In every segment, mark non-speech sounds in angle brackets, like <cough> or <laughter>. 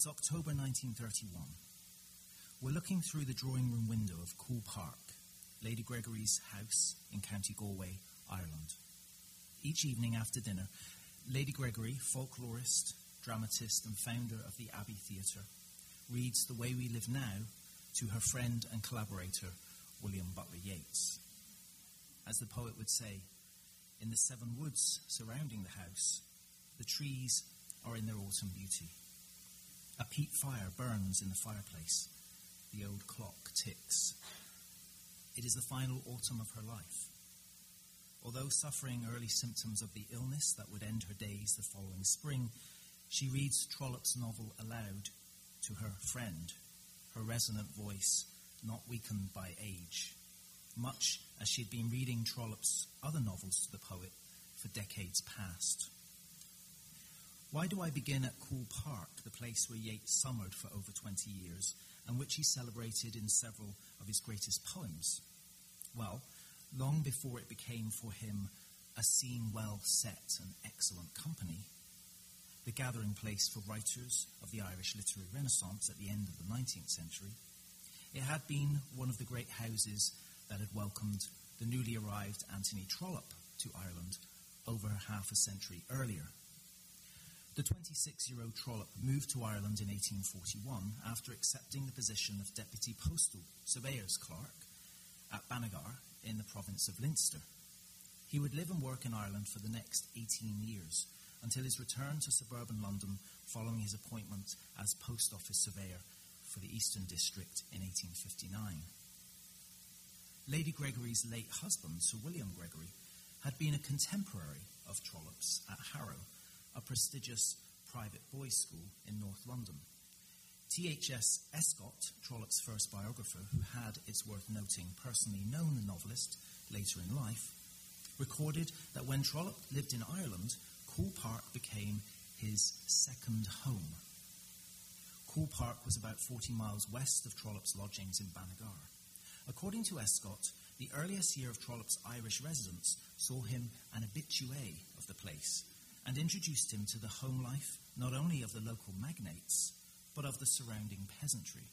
It's October 1931. We're looking through the drawing room window of Coole Park, Lady Gregory's house in County Galway, Ireland. Each evening after dinner, Lady Gregory, folklorist, dramatist, and founder of the Abbey Theatre, reads The Way We Live Now to her friend and collaborator, William Butler Yeats. As the poet would say, in the seven woods surrounding the house, the trees are in their autumn beauty. A peat fire burns in the fireplace. The old clock ticks. It is the final autumn of her life. Although suffering early symptoms of the illness that would end her days the following spring, she reads Trollope's novel aloud to her friend, her resonant voice not weakened by age, much as she had been reading Trollope's other novels to the poet for decades past. Why do I begin at Coole Park, the place where Yeats summered for over 20 years and which he celebrated in several of his greatest poems? Well, long before it became for him a scene well set and excellent company, the gathering place for writers of the Irish literary renaissance at the end of the 19th century, it had been one of the great houses that had welcomed the newly arrived Anthony Trollope to Ireland over half a century earlier. The 26 year old Trollope moved to Ireland in 1841 after accepting the position of Deputy Postal Surveyor's Clerk at Banagher in the province of Leinster. He would live and work in Ireland for the next 18 years until his return to suburban London following his appointment as Post Office Surveyor for the Eastern District in 1859. Lady Gregory's late husband, Sir William Gregory, had been a contemporary of Trollope's at Harrow, a prestigious private boys' school in North London. T.H.S. Escott, Trollope's first biographer, who had, it's worth noting, personally known the novelist later in life, recorded that when Trollope lived in Ireland, Coole Park became his second home. Coole Park was about 40 miles west of Trollope's lodgings in Banagher. According to Escott, the earliest year of Trollope's Irish residence saw him an habitué of the place and introduced him to the home life not only of the local magnates, but of the surrounding peasantry.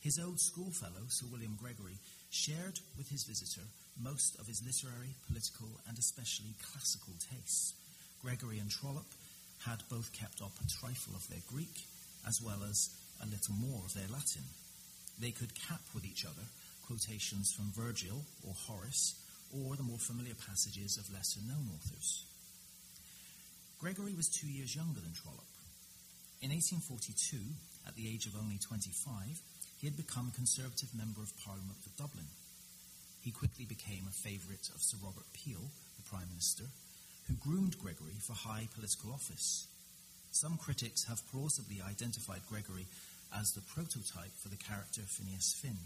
His old schoolfellow, Sir William Gregory, shared with his visitor most of his literary, political, and especially classical tastes. Gregory and Trollope had both kept up a trifle of their Greek, as well as a little more of their Latin. They could cap with each other quotations from Virgil or Horace, or the more familiar passages of lesser known authors. Gregory was two years younger than Trollope. In 1842, at the age of only 25, he had become a Conservative Member of Parliament for Dublin. He quickly became a favourite of Sir Robert Peel, the Prime Minister, who groomed Gregory for high political office. Some critics have plausibly identified Gregory as the prototype for the character Phineas Finn.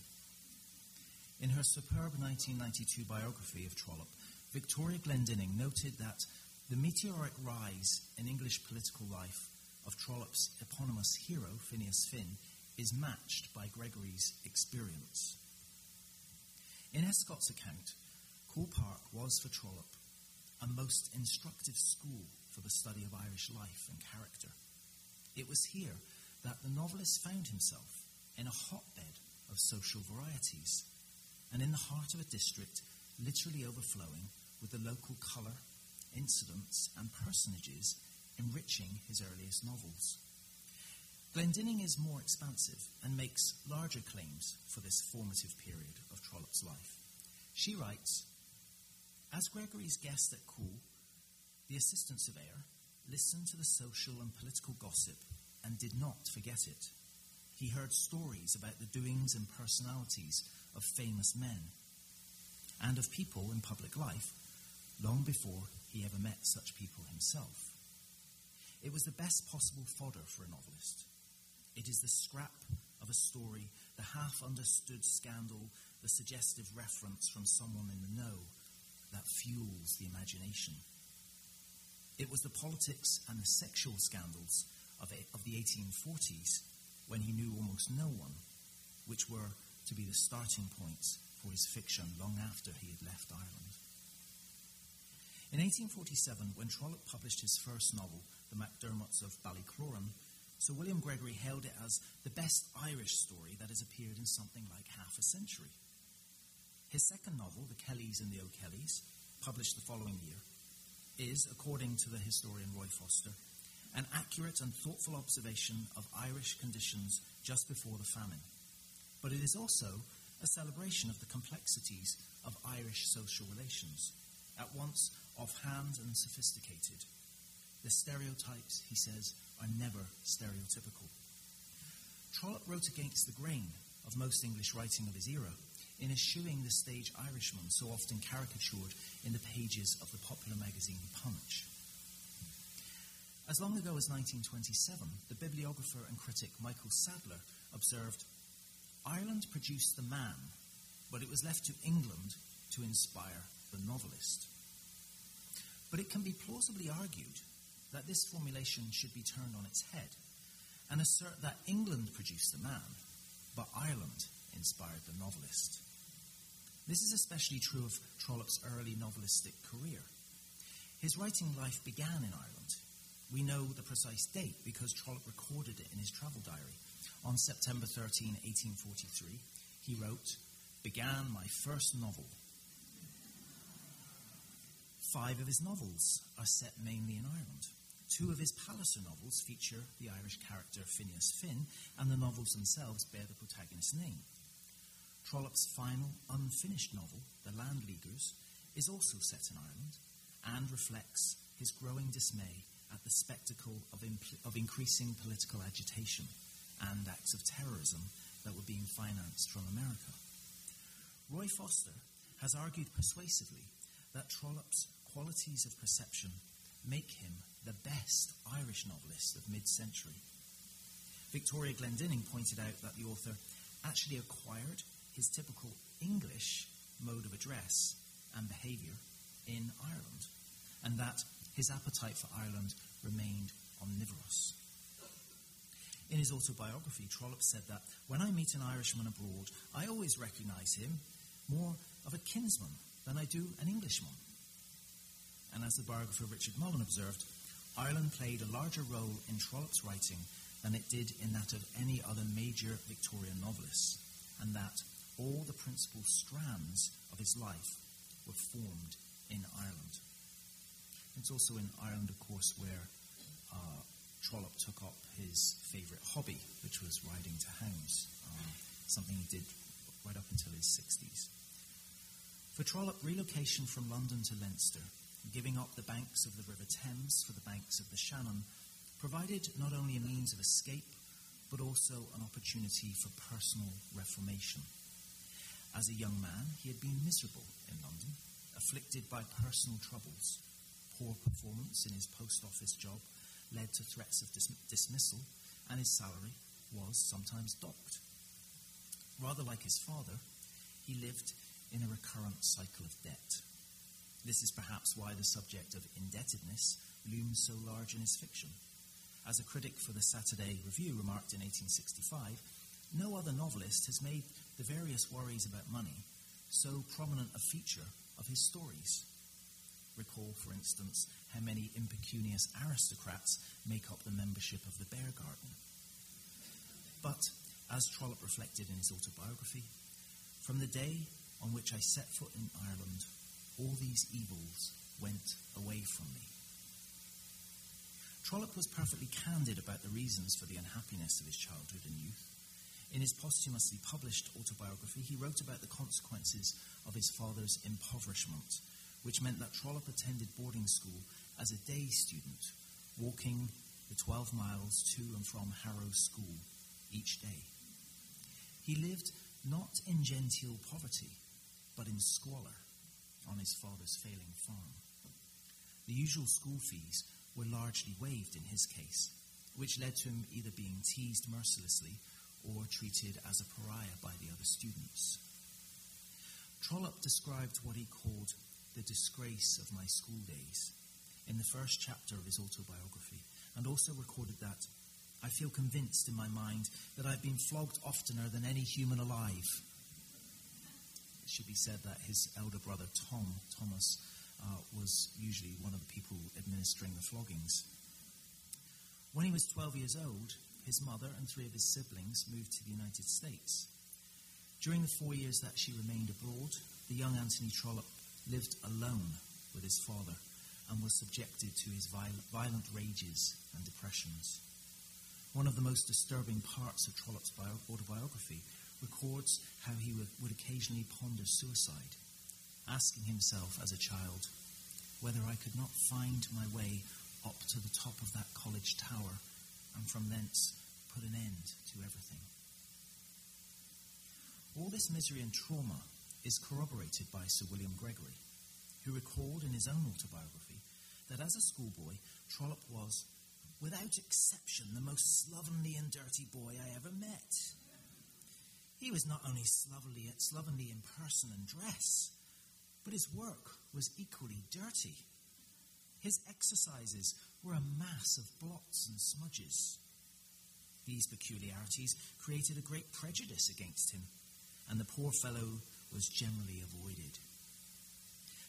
In her superb 1992 biography of Trollope, Victoria Glendinning noted that the meteoric rise in English political life of Trollope's eponymous hero, Phineas Finn, is matched by Gregory's experience. In Escott's account, Coole Park was for Trollope a most instructive school for the study of Irish life and character. It was here that the novelist found himself in a hotbed of social varieties and in the heart of a district literally overflowing with the local colour, incidents, and personages enriching his earliest novels. Glendinning is more expansive and makes larger claims for this formative period of Trollope's life. She writes As Gregory's guest at Coole, the assistant surveyor listened to the social and political gossip and did not forget it. He heard stories about the doings and personalities of famous men and of people in public life long before he ever met such people himself. It was the best possible fodder for a novelist. It is the scrap of a story, the half understood scandal, the suggestive reference from someone in the know that fuels the imagination. It was the politics and the sexual scandals of, of the 1840s when he knew almost no one, which were to be the starting points for his fiction long after he had left Ireland. In 1847, when Trollope published his first novel, The MacDermots of Ballycloran, Sir William Gregory hailed it as the best Irish story that has appeared in something like half a century. His second novel, The Kellys and the O'Kellys, published the following year, is, according to the historian Roy Foster, an accurate and thoughtful observation of Irish conditions just before the famine. But it is also a celebration of the complexities of Irish social relations, at once offhand and sophisticated. The stereotypes, he says, are never stereotypical. Trollope wrote against the grain of most English writing of his era in eschewing the stage Irishman so often caricatured in the pages of the popular magazine Punch. As long ago as 1927, the bibliographer and critic Michael Sadleir observed Ireland produced the man, but it was left to England to inspire the novelist. But it can be plausibly argued that this formulation should be turned on its head and assert that England produced the man, but Ireland inspired the novelist. This is especially true of Trollope's early novelistic career. His writing life began in Ireland. We know the precise date because Trollope recorded it in his travel diary. On September 13, 1843, he wrote, Began my first novel. Five of his novels are set mainly in Ireland. Two of his Palliser novels feature the Irish character Phineas Finn, and the novels themselves bear the protagonist's name. Trollope's final unfinished novel, The Landleaguers, is also set in Ireland and reflects his growing dismay at the spectacle of, impl- of increasing political agitation and acts of terrorism that were being financed from America. Roy Foster has argued persuasively that Trollope's qualities of perception make him the best Irish novelist of mid century. Victoria Glendinning pointed out that the author actually acquired his typical English mode of address and behaviour in Ireland, and that his appetite for Ireland remained omnivorous. In his autobiography, Trollope said that when I meet an Irishman abroad, I always recognise him more of a kinsman than I do an Englishman. And as the biographer Richard Mullen observed, Ireland played a larger role in Trollope's writing than it did in that of any other major Victorian novelist, and that all the principal strands of his life were formed in Ireland. It's also in Ireland, of course, where uh, Trollope took up his favourite hobby, which was riding to hounds, uh, something he did right up until his 60s. For Trollope, relocation from London to Leinster giving up the banks of the River Thames for the banks of the Shannon, provided not only a means of escape, but also an opportunity for personal reformation. As a young man, he had been miserable in London, afflicted by personal troubles. Poor performance in his post office job led to threats of dis- dismissal, and his salary was sometimes docked. Rather like his father, he lived in a recurrent cycle of debt. This is perhaps why the subject of indebtedness looms so large in his fiction. As a critic for the Saturday Review remarked in 1865, no other novelist has made the various worries about money so prominent a feature of his stories. Recall, for instance, how many impecunious aristocrats make up the membership of the Bear Garden. But, as Trollope reflected in his autobiography, from the day on which I set foot in Ireland, all these evils went away from me. Trollope was perfectly candid about the reasons for the unhappiness of his childhood and youth. In his posthumously published autobiography, he wrote about the consequences of his father's impoverishment, which meant that Trollope attended boarding school as a day student, walking the 12 miles to and from Harrow School each day. He lived not in genteel poverty, but in squalor on his father's failing farm. The usual school fees were largely waived in his case, which led to him either being teased mercilessly or treated as a pariah by the other students. Trollope described what he called the disgrace of my school days in the first chapter of his autobiography, and also recorded that I feel convinced in my mind that I've been flogged oftener than any human alive it should be said that his elder brother Tom, Thomas, uh, was usually one of the people administering the floggings. When he was 12 years old, his mother and three of his siblings moved to the United States. During the four years that she remained abroad, the young Anthony Trollope lived alone with his father and was subjected to his violent rages and depressions. One of the most disturbing parts of Trollope's autobiography records how he would, occasionally ponder suicide, asking himself as a child whether I could not find my way up to the top of that college tower and from thence put an end to everything. All this misery and trauma is corroborated by Sir William Gregory, who recalled in his own autobiography that as a schoolboy, Trollope was, without exception, the most slovenly and dirty boy I ever met. He was not only slovenly, slovenly in person and dress, but his work was equally dirty. His exercises were a mass of blots and smudges. These peculiarities created a great prejudice against him, and the poor fellow was generally avoided.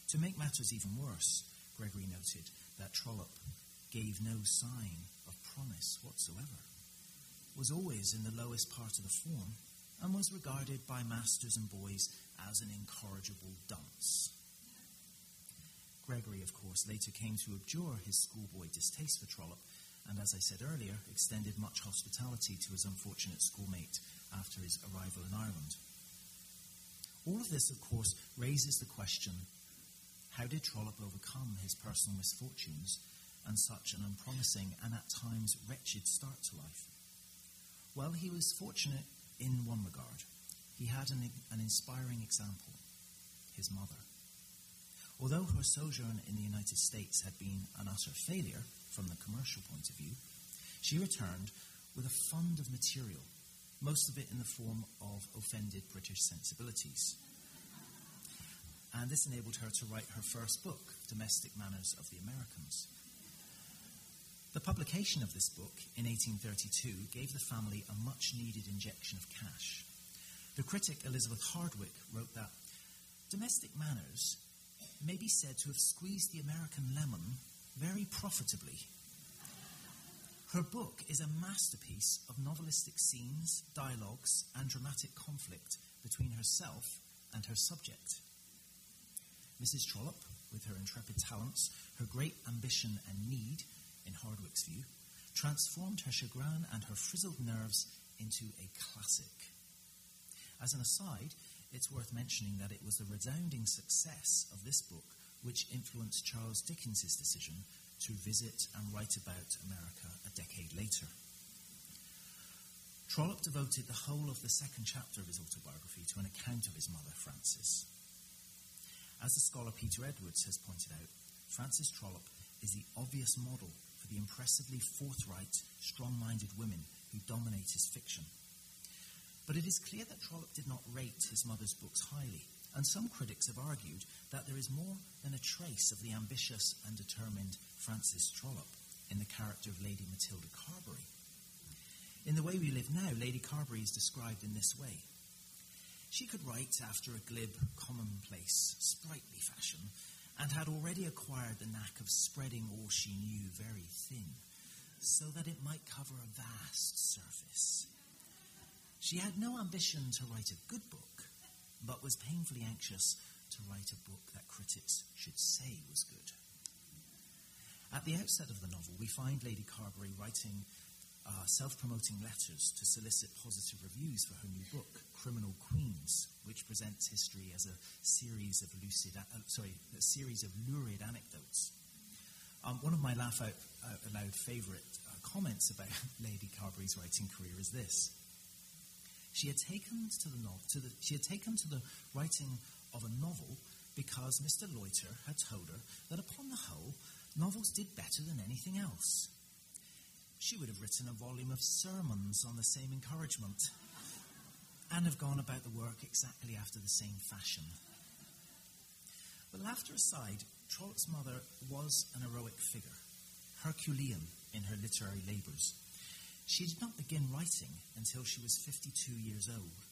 To make matters even worse, Gregory noted that Trollope gave no sign of promise whatsoever, was always in the lowest part of the form, and was regarded by masters and boys as an incorrigible dunce. Gregory, of course, later came to abjure his schoolboy distaste for Trollope, and as I said earlier, extended much hospitality to his unfortunate schoolmate after his arrival in Ireland. All of this, of course, raises the question how did Trollope overcome his personal misfortunes and such an unpromising and at times wretched start to life? Well, he was fortunate in one regard. He had an, an inspiring example his mother. Although her sojourn in the United States had been an utter failure from the commercial point of view, she returned with a fund of material most of it in the form of offended British sensibilities. And this enabled her to write her first book, Domestic Manners of the Americans. The publication of this book in 1832 gave the family a much needed injection of cash. The critic Elizabeth Hardwick wrote that domestic manners may be said to have squeezed the American lemon very profitably her book is a masterpiece of novelistic scenes, dialogues, and dramatic conflict between herself and her subject. Mrs. Trollope, with her intrepid talents, her great ambition and need, in Hardwick's view, transformed her chagrin and her frizzled nerves into a classic. As an aside, it's worth mentioning that it was the resounding success of this book which influenced Charles Dickens's decision to visit and write about America a decade later. Trollope devoted the whole of the second chapter of his autobiography to an account of his mother, Frances. As the scholar Peter Edwards has pointed out, Frances Trollope is the obvious model the impressively forthright, strong minded women who dominate his fiction. But it is clear that Trollope did not rate his mother's books highly and some critics have argued that there is more than a trace of the ambitious and determined Frances Trollope in the character of Lady Matilda Carbury. In The Way We Live Now, Lady Carbury is described in this way. She could write after a glib, commonplace, sprightly fashion, and had already acquired the knack of spreading all she knew very thin, so that it might cover a vast surface. She had no ambition to write a good book, but was painfully anxious to write a book that critics should say was good. At the outset of the novel, we find Lady Carbury writing uh, self promoting letters to solicit positive reviews for her new book, Criminal Queens, which presents history as a series of lucid, uh, sorry, a series of lurid anecdotes. Um, one of my laugh out uh, favourite comments about <laughs> Lady Carbury's writing career is this. She had taken to the, no- to the, she had taken to the writing of a novel because Mr. Loiter had told her that upon the whole, novels did better than anything else. She would have written a volume of sermons on the same encouragement and have gone about the work exactly after the same fashion. But laughter aside, Trollope's mother was an heroic figure, Herculean in her literary labours. She did not begin writing until she was 52 years old,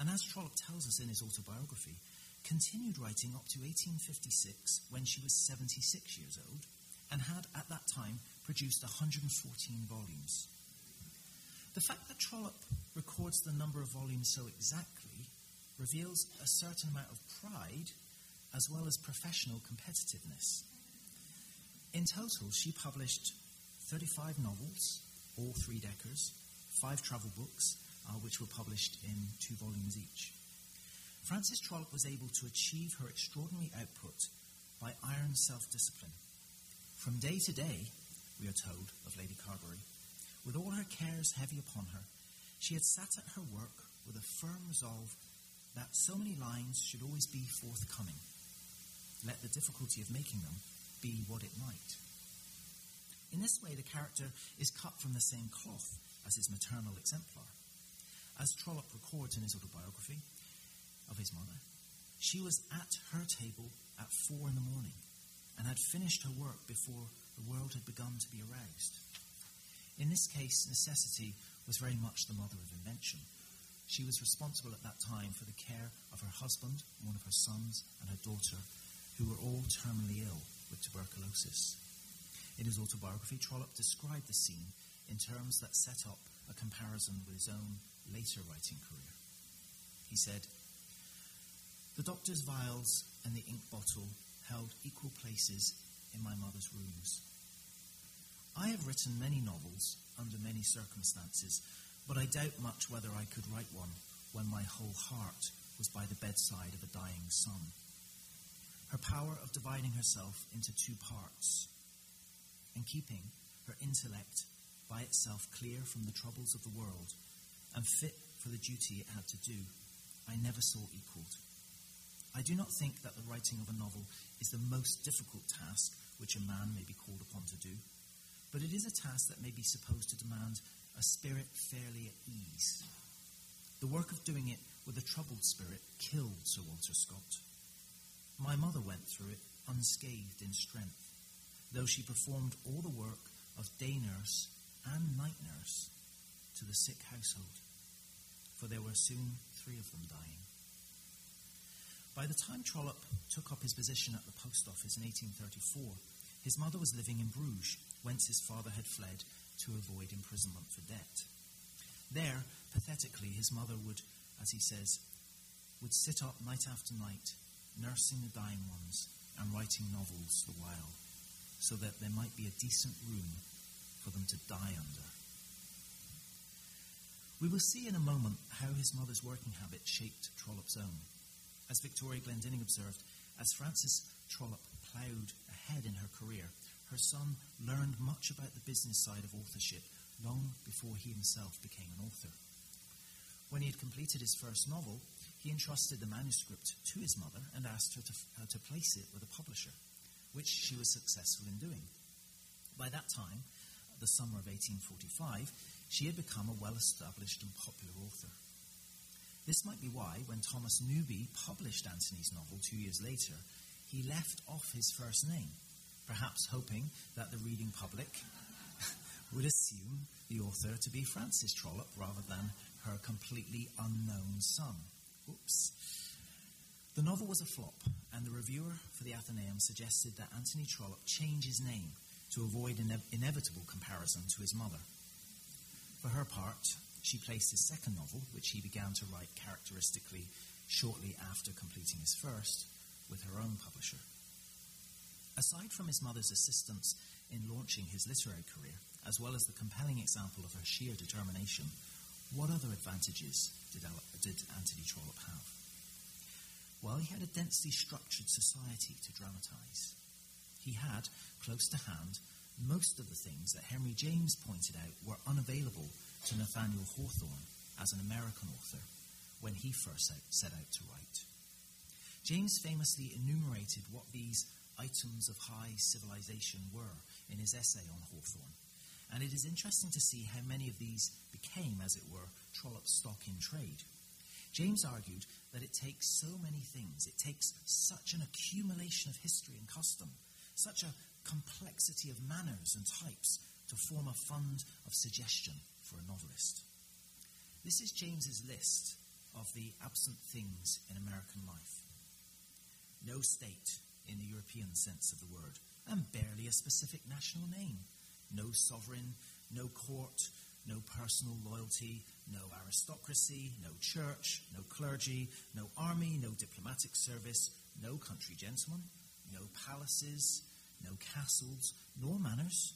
and as Trollope tells us in his autobiography, continued writing up to 1856 when she was 76 years old and had at that time produced 114 volumes. The fact that Trollope records the number of volumes so exactly reveals a certain amount of pride as well as professional competitiveness. In total, she published 35 novels, all three deckers, five travel books, uh, which were published in two volumes each. Frances Trollope was able to achieve her extraordinary output by iron self discipline. From day to day, we are told of Lady Carbury, with all her cares heavy upon her, she had sat at her work with a firm resolve that so many lines should always be forthcoming, let the difficulty of making them be what it might. In this way, the character is cut from the same cloth as his maternal exemplar. As Trollope records in his autobiography, of his mother. She was at her table at four in the morning and had finished her work before the world had begun to be aroused. In this case, necessity was very much the mother of invention. She was responsible at that time for the care of her husband, one of her sons, and her daughter, who were all terminally ill with tuberculosis. In his autobiography, Trollope described the scene in terms that set up a comparison with his own later writing career. He said, the doctor's vials and the ink bottle held equal places in my mother's rooms. I have written many novels under many circumstances, but I doubt much whether I could write one when my whole heart was by the bedside of a dying son. Her power of dividing herself into two parts and keeping her intellect by itself clear from the troubles of the world and fit for the duty it had to do, I never saw equaled. I do not think that the writing of a novel is the most difficult task which a man may be called upon to do, but it is a task that may be supposed to demand a spirit fairly at ease. The work of doing it with a troubled spirit killed Sir Walter Scott. My mother went through it unscathed in strength, though she performed all the work of day nurse and night nurse to the sick household, for there were soon three of them dying. By the time Trollope took up his position at the post office in 1834, his mother was living in Bruges, whence his father had fled to avoid imprisonment for debt. There, pathetically, his mother would, as he says, would sit up night after night, nursing the dying ones and writing novels the while, so that there might be a decent room for them to die under. We will see in a moment how his mother's working habit shaped Trollope's own. As Victoria Glendinning observed, as Frances Trollope ploughed ahead in her career, her son learned much about the business side of authorship long before he himself became an author. When he had completed his first novel, he entrusted the manuscript to his mother and asked her to, to place it with a publisher, which she was successful in doing. By that time, the summer of 1845, she had become a well established and popular author. This might be why, when Thomas Newby published Anthony's novel two years later, he left off his first name, perhaps hoping that the reading public <laughs> would assume the author to be Frances Trollope rather than her completely unknown son. Oops. The novel was a flop, and the reviewer for the Athenaeum suggested that Anthony Trollope change his name to avoid ine- inevitable comparison to his mother. For her part, she placed his second novel, which he began to write characteristically shortly after completing his first, with her own publisher. Aside from his mother's assistance in launching his literary career, as well as the compelling example of her sheer determination, what other advantages did, did Anthony Trollope have? Well, he had a densely structured society to dramatize. He had, close to hand, most of the things that Henry James pointed out were unavailable to Nathaniel Hawthorne as an American author when he first set out to write. James famously enumerated what these items of high civilization were in his essay on Hawthorne, and it is interesting to see how many of these became, as it were, Trollope's stock in trade. James argued that it takes so many things, it takes such an accumulation of history and custom, such a complexity of manners and types to form a fund of suggestion for a novelist. This is James's list of the absent things in American life. No state in the European sense of the word, and barely a specific national name. No sovereign, no court, no personal loyalty, no aristocracy, no church, no clergy, no army, no diplomatic service, no country gentlemen, no palaces, no castles, nor manors,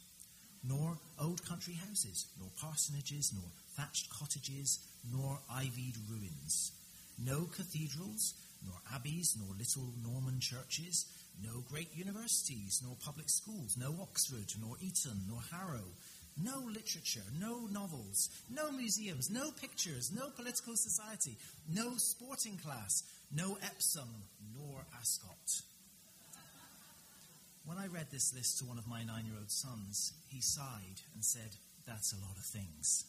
nor old country houses, nor parsonages, nor thatched cottages, nor ivied ruins, no cathedrals, nor abbeys, nor little Norman churches, no great universities, nor public schools, no Oxford, nor Eton, nor Harrow, no literature, no novels, no museums, no pictures, no political society, no sporting class, no Epsom, nor Ascot. When I read this list to one of my nine year old sons, he sighed and said, That's a lot of things.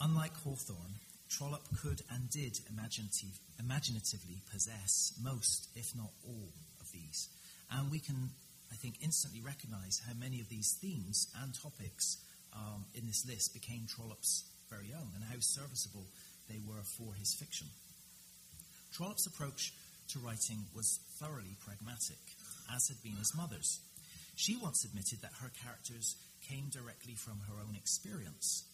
Unlike Hawthorne, Trollope could and did imaginative, imaginatively possess most, if not all, of these. And we can, I think, instantly recognize how many of these themes and topics um, in this list became Trollope's very own and how serviceable they were for his fiction. Trollope's approach to writing was thoroughly pragmatic, as had been his mother's. She once admitted that her characters came directly from her own experience,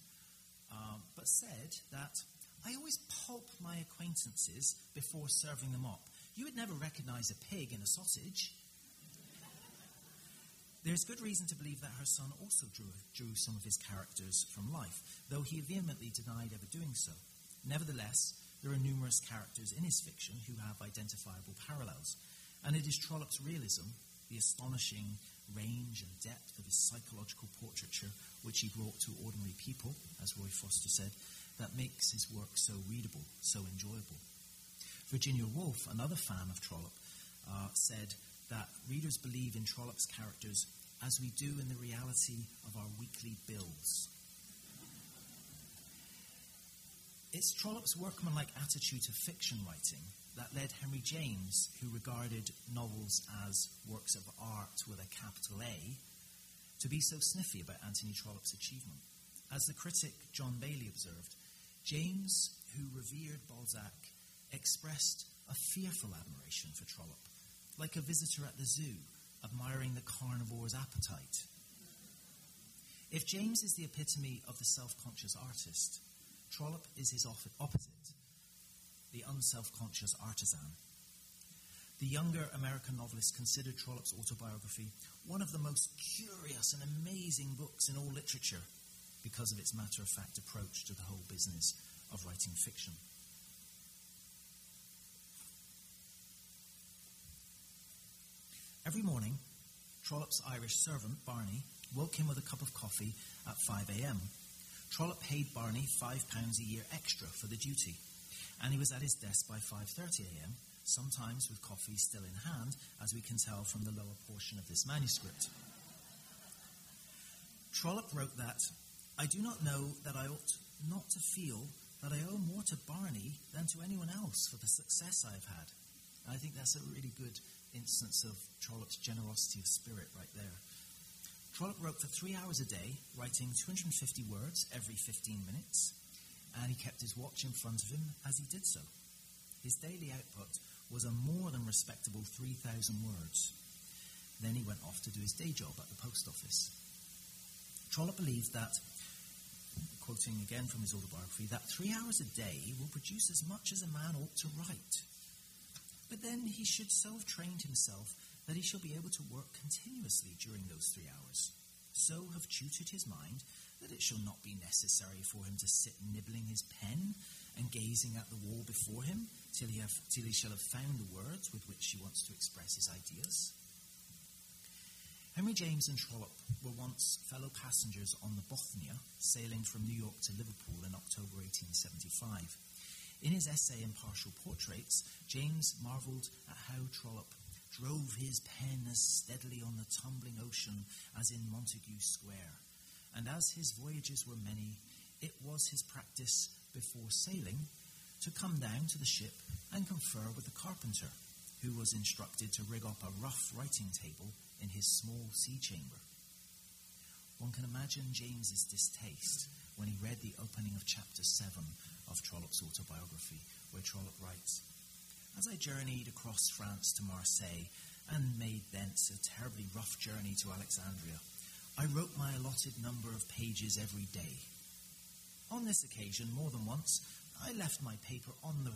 um, but said that I always pulp my acquaintances before serving them up. You would never recognize a pig in a sausage. There's good reason to believe that her son also drew, drew some of his characters from life, though he vehemently denied ever doing so. Nevertheless, there are numerous characters in his fiction who have identifiable parallels, and it is Trollope's realism, the astonishing range and depth of his psychological portraiture, which he brought to ordinary people, as Roy Foster said, that makes his work so readable, so enjoyable. Virginia Woolf, another fan of Trollope, uh, said that readers believe in Trollope's characters as we do in the reality of our weekly bills. It's Trollope's workmanlike attitude to fiction writing that led Henry James, who regarded novels as works of art with a capital A, to be so sniffy about Anthony Trollope's achievement. As the critic John Bailey observed, James, who revered Balzac, expressed a fearful admiration for Trollope, like a visitor at the zoo admiring the carnivore's appetite. If James is the epitome of the self conscious artist, Trollope is his opposite, the unself conscious artisan. The younger American novelist considered Trollope's autobiography one of the most curious and amazing books in all literature because of its matter of fact approach to the whole business of writing fiction. Every morning, Trollope's Irish servant, Barney, woke him with a cup of coffee at 5 a.m. Trollope paid Barney five pounds a year extra for the duty, and he was at his desk by 5.30 a.m., sometimes with coffee still in hand, as we can tell from the lower portion of this manuscript. Trollope wrote that I do not know that I ought not to feel that I owe more to Barney than to anyone else for the success I've had. I think that's a really good instance of Trollope's generosity of spirit right there. Trollope wrote for three hours a day, writing 250 words every 15 minutes, and he kept his watch in front of him as he did so. His daily output was a more than respectable 3,000 words. Then he went off to do his day job at the post office. Trollope believed that quoting again from his autobiography, that three hours a day will produce as much as a man ought to write. But then he should so have trained himself that he shall be able to work continuously during those three hours. So have tutored his mind that it shall not be necessary for him to sit nibbling his pen and gazing at the wall before him till he, have, till he shall have found the words with which he wants to express his ideas. Henry James and Trollope were once fellow passengers on the Bothnia, sailing from New York to Liverpool in October 1875. In his essay Impartial Portraits, James marvelled at how Trollope drove his pen as steadily on the tumbling ocean as in Montagu Square. And as his voyages were many, it was his practice before sailing to come down to the ship and confer with the carpenter, who was instructed to rig up a rough writing table in his small sea chamber. One can imagine James's distaste when he read the opening of chapter 7 of Trollope's autobiography, where Trollope writes As I journeyed across France to Marseille and made thence a terribly rough journey to Alexandria, I wrote my allotted number of pages every day. On this occasion, more than once, I left my paper on the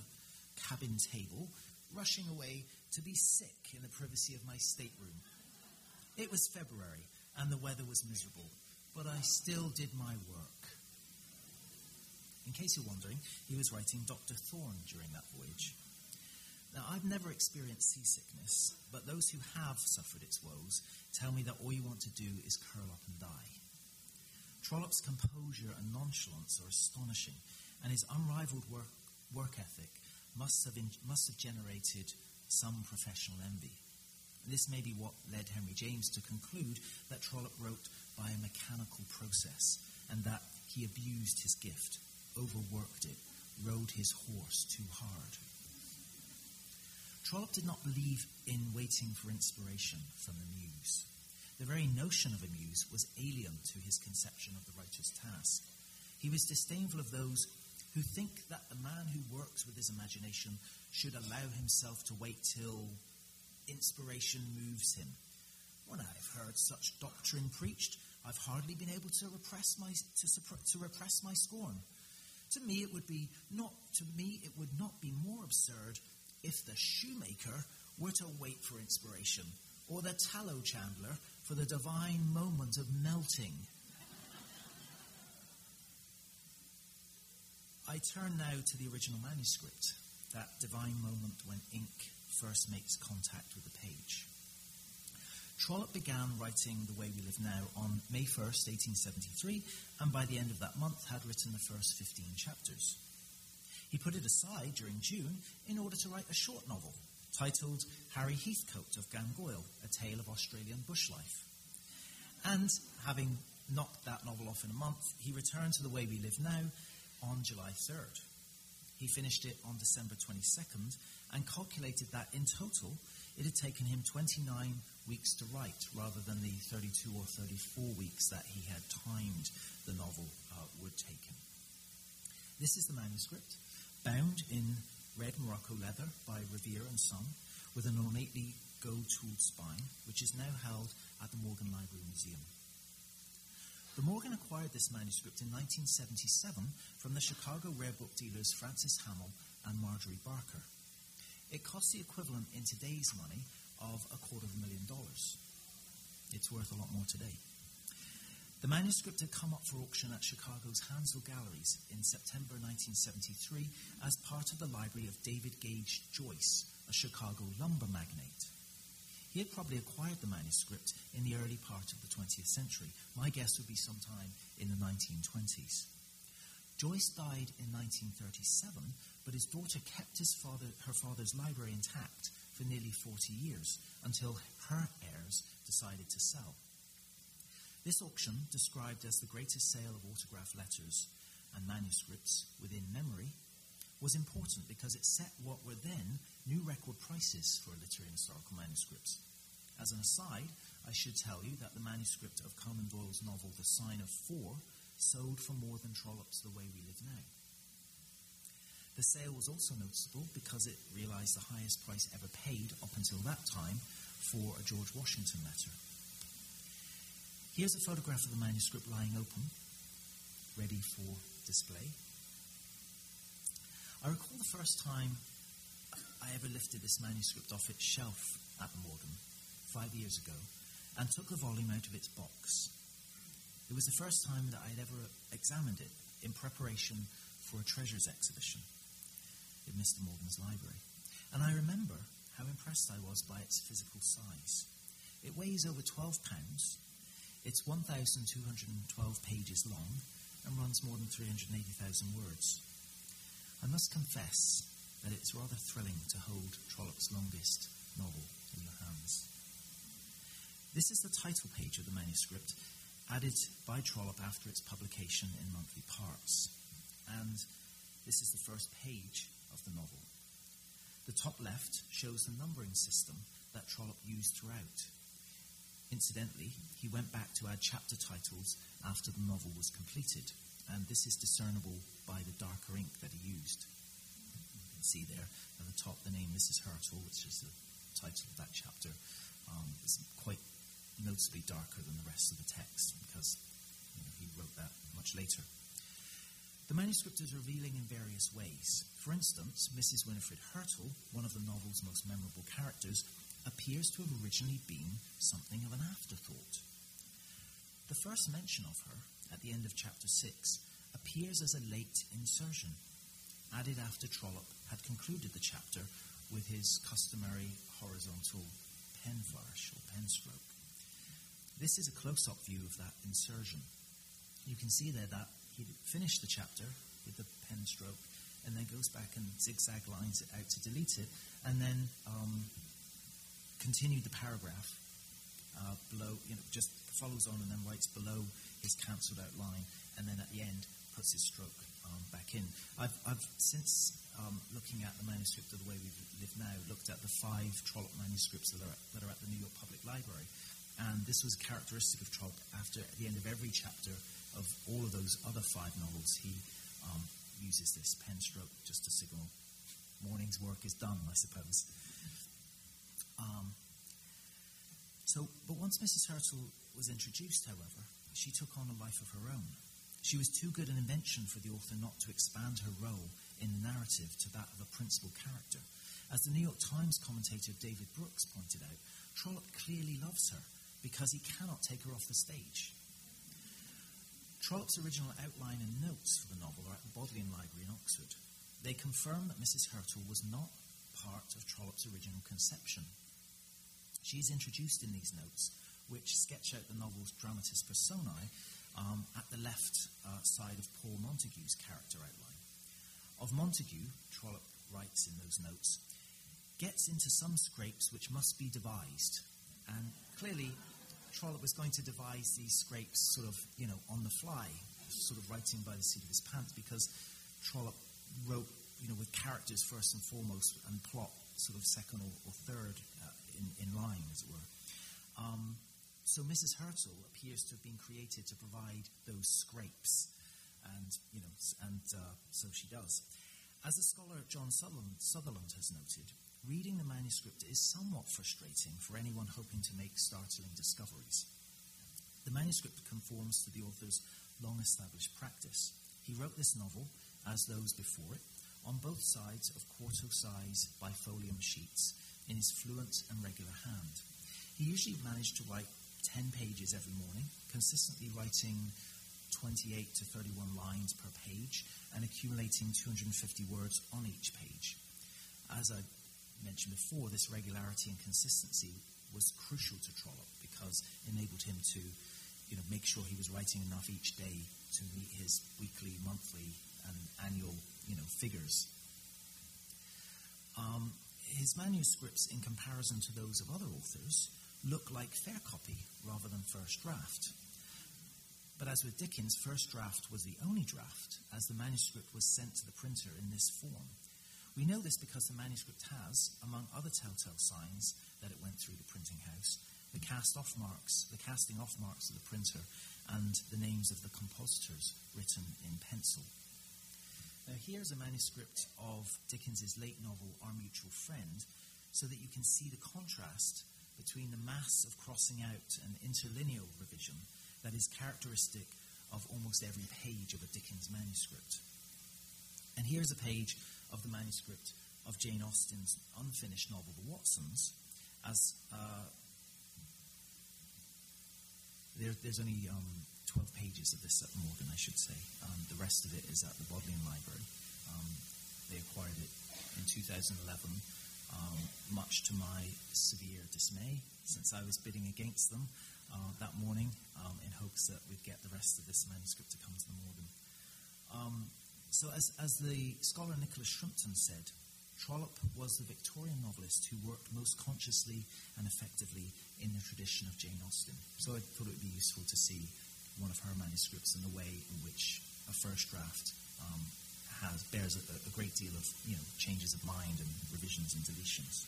cabin table, rushing away to be sick in the privacy of my stateroom. It was February, and the weather was miserable, but I still did my work. In case you're wondering, he was writing Dr. Thorne during that voyage. Now, I've never experienced seasickness, but those who have suffered its woes tell me that all you want to do is curl up and die. Trollope's composure and nonchalance are astonishing, and his unrivaled work, work ethic must have, in, must have generated some professional envy. This may be what led Henry James to conclude that Trollope wrote by a mechanical process and that he abused his gift, overworked it, rode his horse too hard. Trollope did not believe in waiting for inspiration from the muse. The very notion of a muse was alien to his conception of the writer's task. He was disdainful of those who think that the man who works with his imagination should allow himself to wait till inspiration moves him. When I've heard such doctrine preached, I've hardly been able to repress my to, to repress my scorn. To me, it would be not to me it would not be more absurd if the shoemaker were to wait for inspiration, or the tallow chandler for the divine moment of melting. I turn now to the original manuscript, that divine moment when ink first makes contact with the page. Trollope began writing The Way We Live Now on May 1st, 1873, and by the end of that month had written the first 15 chapters. He put it aside during June in order to write a short novel titled Harry Heathcote of Gangoil, A Tale of Australian Bush Life. And having knocked that novel off in a month, he returned to The Way We Live Now on July 3rd. He finished it on December 22nd and calculated that in total it had taken him 29 weeks to write rather than the 32 or 34 weeks that he had timed the novel uh, would take him. This is the manuscript bound in red Morocco leather by Rivière and Son, with an ornately gold-tooled spine, which is now held at the Morgan Library Museum. The Morgan acquired this manuscript in 1977 from the Chicago rare book dealers Frances Hamill and Marjorie Barker. It cost the equivalent in today's money of a quarter of a million dollars. It's worth a lot more today. The manuscript had come up for auction at Chicago's Hanzel Galleries in September 1973 as part of the library of David Gage Joyce, a Chicago lumber magnate. He had probably acquired the manuscript in the early part of the 20th century. My guess would be sometime in the 1920s. Joyce died in 1937, but his daughter kept his father, her father's library intact for nearly 40 years until her heirs decided to sell. This auction, described as the greatest sale of autograph letters and manuscripts within memory, was important because it set what were then new record prices for literary and historical manuscripts. As an aside, I should tell you that the manuscript of Conan Doyle's novel The Sign of Four sold for more than Trollope's The Way We Live Now. The sale was also noticeable because it realized the highest price ever paid up until that time for a George Washington letter. Here's a photograph of the manuscript lying open, ready for display. I recall the first time I ever lifted this manuscript off its shelf at Morgan, five years ago, and took the volume out of its box. It was the first time that I had ever examined it in preparation for a treasures exhibition in Mr. Morgan's library. And I remember how impressed I was by its physical size. It weighs over 12 pounds it's 1,212 pages long and runs more than 380,000 words. I must confess that it's rather thrilling to hold Trollope's longest novel in your hands. This is the title page of the manuscript, added by Trollope after its publication in monthly parts. And this is the first page of the novel. The top left shows the numbering system that Trollope used throughout. Incidentally, he went back to add chapter titles after the novel was completed, and this is discernible by the darker ink that he used. You can see there at the top the name Mrs. Hurtle, which is the title of that chapter. Um, it's quite noticeably darker than the rest of the text because you know, he wrote that much later. The manuscript is revealing in various ways. For instance, Mrs. Winifred Hurtle, one of the novel's most memorable characters, appears to have originally been something of an afterthought. The first mention of her, at the end of chapter 6, appears as a late insertion, added after Trollope had concluded the chapter with his customary horizontal pen flourish or pen stroke. This is a close up view of that insertion. You can see there that he finished the chapter with the pen stroke and then goes back and zigzag lines it out to delete it and then um, continued the paragraph uh, below, you know, just follows on and then writes below his cancelled out line and then at the end puts his stroke um, back in. I've, I've since um, looking at the manuscript of the way we live now, looked at the five Trollope manuscripts that are, that are at the New York Public Library. And this was characteristic of Trollope. After at the end of every chapter of all of those other five novels, he um, uses this pen stroke just to signal morning's work is done, I suppose. Um, so, but once Mrs. Hurtle was introduced, however, she took on a life of her own. She was too good an invention for the author not to expand her role in the narrative to that of a principal character. As the New York Times commentator David Brooks pointed out, Trollope clearly loves her because he cannot take her off the stage. Trollope's original outline and notes for the novel are at the Bodleian Library in Oxford. They confirm that Mrs. Hurtle was not part of Trollope's original conception. She is introduced in these notes, which sketch out the novel's dramatis personae um, at the left uh, side of Paul Montague's character outline. Of Montague, Trollope writes in those notes, gets into some scrapes which must be devised. And clearly, Trollope was going to devise these scrapes sort of, you know, on the fly, sort of writing by the seat of his pants, because Trollope wrote, you know, with characters first and foremost, and plot sort of second or, or third uh, in, in line, as it were. Um, so Mrs. Hurtle appears to have been created to provide those scrapes, and you know, and uh, so she does. As the scholar John Sutherland, Sutherland has noted, reading the manuscript is somewhat frustrating for anyone hoping to make startling discoveries. The manuscript conforms to the author's long established practice. He wrote this novel, as those before it, on both sides of quarto size bifolium sheets in his fluent and regular hand. He usually managed to write 10 pages every morning, consistently writing 28 to 31 lines per page and accumulating 250 words on each page. As I mentioned before, this regularity and consistency was crucial to Trollope because it enabled him to you know, make sure he was writing enough each day to meet his weekly, monthly, and annual you know, figures. Um, his manuscripts, in comparison to those of other authors, look like fair copy rather than first draft. But as with Dickens, first draft was the only draft, as the manuscript was sent to the printer in this form. We know this because the manuscript has, among other telltale signs that it went through the printing house, the cast off marks, the casting off marks of the printer, and the names of the compositors written in pencil. Now, here's a manuscript of Dickens's late novel, Our Mutual Friend, so that you can see the contrast between the mass of crossing out and interlineal revision that is characteristic of almost every page of a Dickens manuscript. And here's a page of the manuscript of Jane Austen's unfinished novel, The Watsons, as uh, there, there's only um, 12 pages of this at Morgan, I should say. Um, the rest of it is at the Bodleian Library. Um, they acquired it in 2011, um, much to my severe dismay, since I was bidding against them uh, that morning um, in hopes that we'd get the rest of this manuscript to come to the Morgan. Um, so, as, as the scholar Nicholas Shrimpton said, Trollope was the Victorian novelist who worked most consciously and effectively in the tradition of Jane Austen. So I thought it would be useful to see one of her manuscripts and the way in which a first draft um, has bears a, a, great deal of you know changes of mind and revisions and deletions.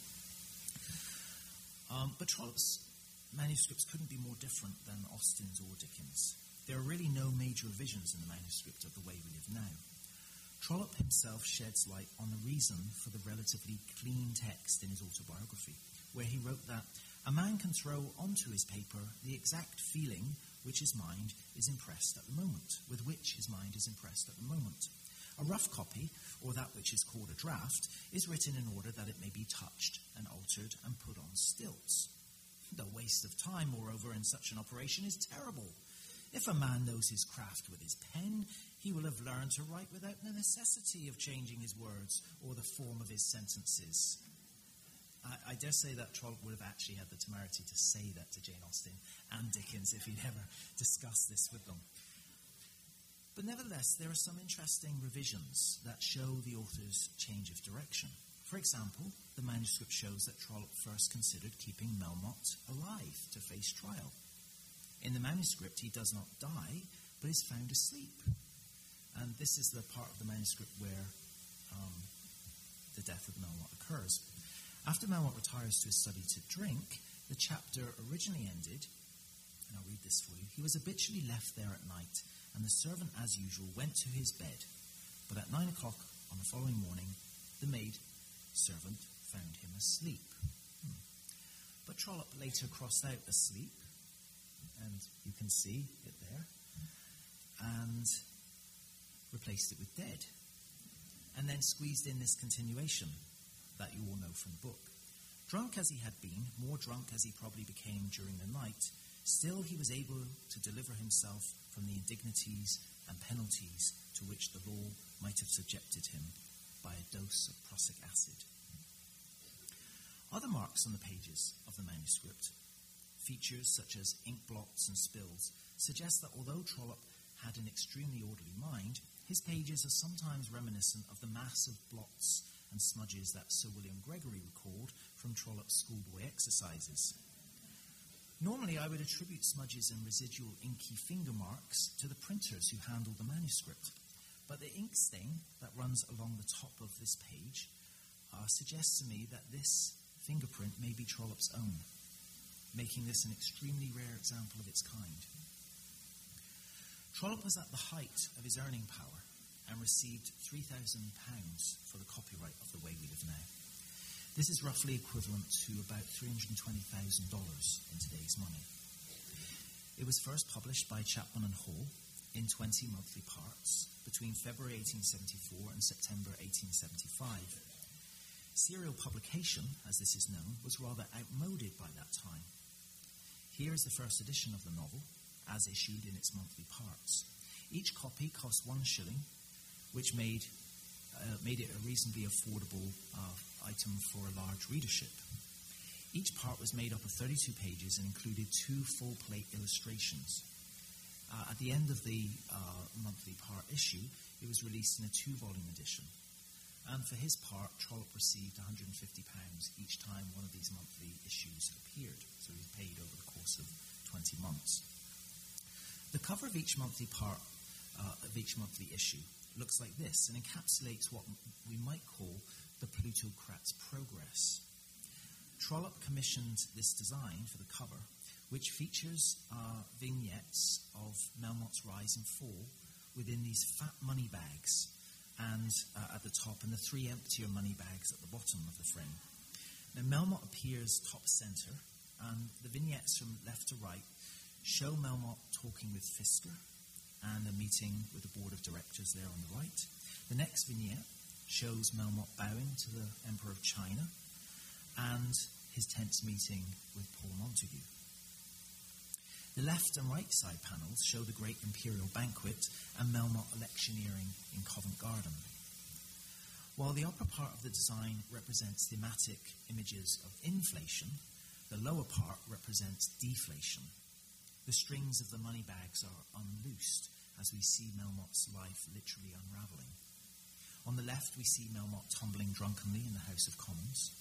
Um, but Trollope's manuscripts couldn't be more different than Austen's or Dickens. There are really no major revisions in the manuscript of the way we live now. Trollope himself sheds light on the reason for the relatively clean text in his autobiography, where he wrote that a man can throw onto his paper the exact feeling which his mind is impressed at the moment, with which his mind is impressed at the moment. A rough copy, or that which is called a draft, is written in order that it may be touched and altered and put on stilts. The waste of time, moreover, in such an operation is terrible. If a man knows his craft with his pen, he will have learned to write without the necessity of changing his words or the form of his sentences. I, I dare say that Trollope would have actually had the temerity to say that to Jane Austen and Dickens if he'd ever discussed this with them. But nevertheless, there are some interesting revisions that show the author's change of direction. For example, the manuscript shows that Trollope first considered keeping Melmotte alive to face trial. In the manuscript, he does not die, but is found asleep. And this is the part of the manuscript where um, the death of Melmotte occurs. After Melmotte retires to his study to drink, the chapter originally ended, and I'll read this for you. He was habitually left there at night and the servant, as usual, went to his bed. But at nine o'clock on the following morning, the maid servant found him asleep. Hmm. But Trollope later crossed out asleep, and you can see it there, and replaced it with dead. And then squeezed in this continuation that you all know from the book. Drunk as he had been, more drunk as he probably became during the night, Still, he was able to deliver himself from the indignities and penalties to which the law might have subjected him by a dose of prussic acid. Other marks on the pages of the manuscript, features such as ink blots and spills, suggest that although Trollope had an extremely orderly mind, his pages are sometimes reminiscent of the mass of blots and smudges that Sir William Gregory recalled from Trollope's schoolboy exercises. Normally, I would attribute smudges and residual inky finger marks to the printers who handled the manuscript. But the ink stain that runs along the top of this page uh, suggests to me that this fingerprint may be Trollope's own, making this an extremely rare example of its kind. Trollope was at the height of his earning power and received £3,000 for the copyright of The Way We Live Now. This is roughly equivalent to about $320,000 in today's money. It was first published by Chapman and Hall in 20 monthly parts between February 1874 and September 1875. Serial publication, as this is known, was rather outmoded by that time. Here is the first edition of the novel, as issued in its monthly parts. Each copy cost one shilling, which made, uh, made it a reasonably affordable uh, item for a large readership. Each part was made up of 32 pages and included two full plate illustrations. Uh, at the end of the uh, monthly part issue, it was released in a two volume edition. And for his part, Trollope received £150 each time one of these monthly issues appeared. So he was paid over the course of 20 months. The cover of each monthly part uh, of each monthly issue looks like this and encapsulates what we might call the plutocrat's progress. Trollope commissioned this design for the cover, which features uh, vignettes of Melmotte's rise and fall within these fat money bags and uh, at the top, and the three emptier money bags at the bottom of the frame. Now, Melmotte appears top center, and the vignettes from left to right show Melmotte talking with Fisker and a meeting with the board of directors there on the right. The next vignette shows Melmotte bowing to the Emperor of China and his tense meeting with Paul Montague. The left and right side panels show the great imperial banquet and Melmotte electioneering in Covent Garden. While the upper part of the design represents thematic images of inflation, the lower part represents deflation. The strings of the money bags are unloosed as we see Melmotte's life literally unraveling. On the left, we see Melmotte tumbling drunkenly in the House of Commons.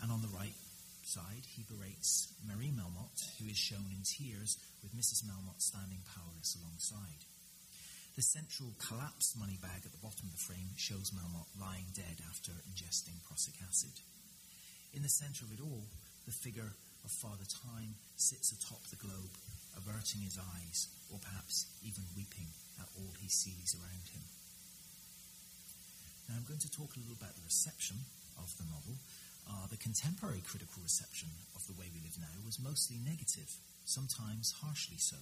And on the right side, he berates Marie Melmotte, who is shown in tears with Mrs. Melmotte standing powerless alongside. The central collapsed money bag at the bottom of the frame shows Melmotte lying dead after ingesting prussic acid. In the centre of it all, the figure of Father Time sits atop the globe, averting his eyes, or perhaps even weeping at all he sees around him. Now, I'm going to talk a little about the reception of the novel. Uh, the contemporary critical reception of The Way We Live Now was mostly negative, sometimes harshly so.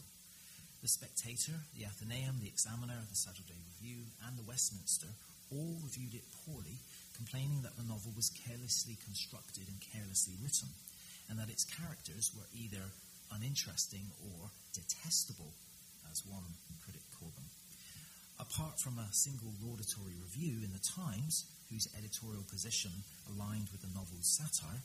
The Spectator, the Athenaeum, the Examiner, the Saturday Review, and the Westminster all reviewed it poorly, complaining that the novel was carelessly constructed and carelessly written, and that its characters were either uninteresting or detestable, as one critic called them. Apart from a single laudatory review in the Times, whose editorial position aligned with the novel's satire,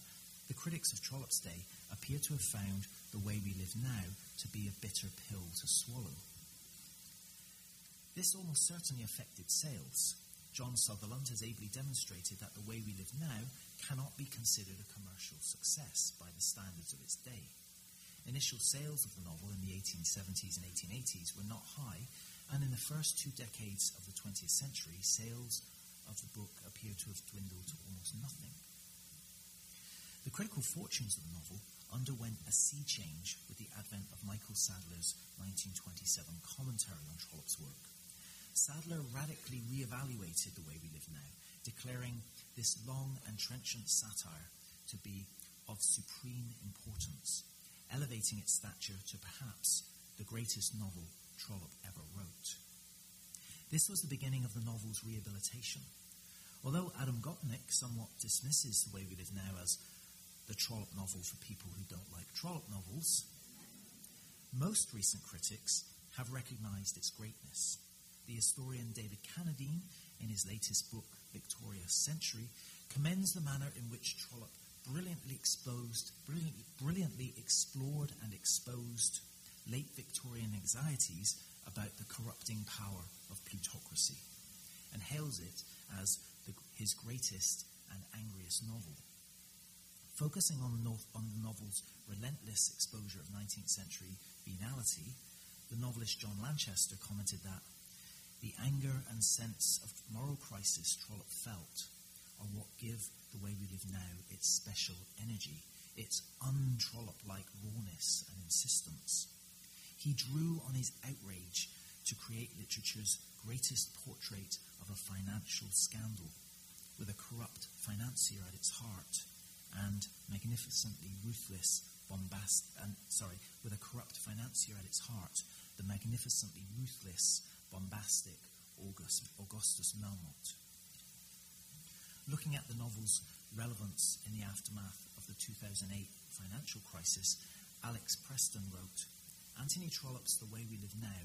the critics of Trollope's day appear to have found the way we live now to be a bitter pill to swallow. This almost certainly affected sales. John Sutherland has ably demonstrated that the way we live now cannot be considered a commercial success by the standards of its day. Initial sales of the novel in the 1870s and 1880s were not high, and in the first two decades of the 20th century, sales of the book appear to have dwindled to almost nothing. The critical fortunes of the novel underwent a sea change with the advent of Michael Sadleir's 1927 commentary on Trollope's work. Sadler radically re-evaluated the way we live now, declaring this long and trenchant satire to be of supreme importance, elevating its stature to perhaps the greatest novel Trollope ever wrote. This was the beginning of the novel's rehabilitation. Although Adam Gopnik somewhat dismisses The Way We Live Now as the Trollope novel for people who don't like Trollope novels, most recent critics have recognized its greatness. The historian David Cannadine, in his latest book, Victoria's Century, commends the manner in which Trollope brilliantly exposed, brilliantly, brilliantly explored and exposed late Victorian anxieties about the corrupting power of plutocracy, and hails it as the, his greatest and angriest novel. Focusing on, North, on the novel's relentless exposure of 19th century venality, the novelist John Lanchester commented that the anger and sense of moral crisis Trollope felt are what give the way we now its special energy, its un-Trollope like rawness and insistence. He drew on his outrage to create literature's greatest portrait of a financial scandal, with a corrupt financier at its heart, and magnificently ruthless, bombast, and sorry, with a corrupt financier at its heart, the magnificently ruthless, bombastic August, Augustus Melmotte. Looking at the novel's relevance in the aftermath of the 2008 financial crisis, Alex Preston wrote, Anthony Trollope's The Way We Live Now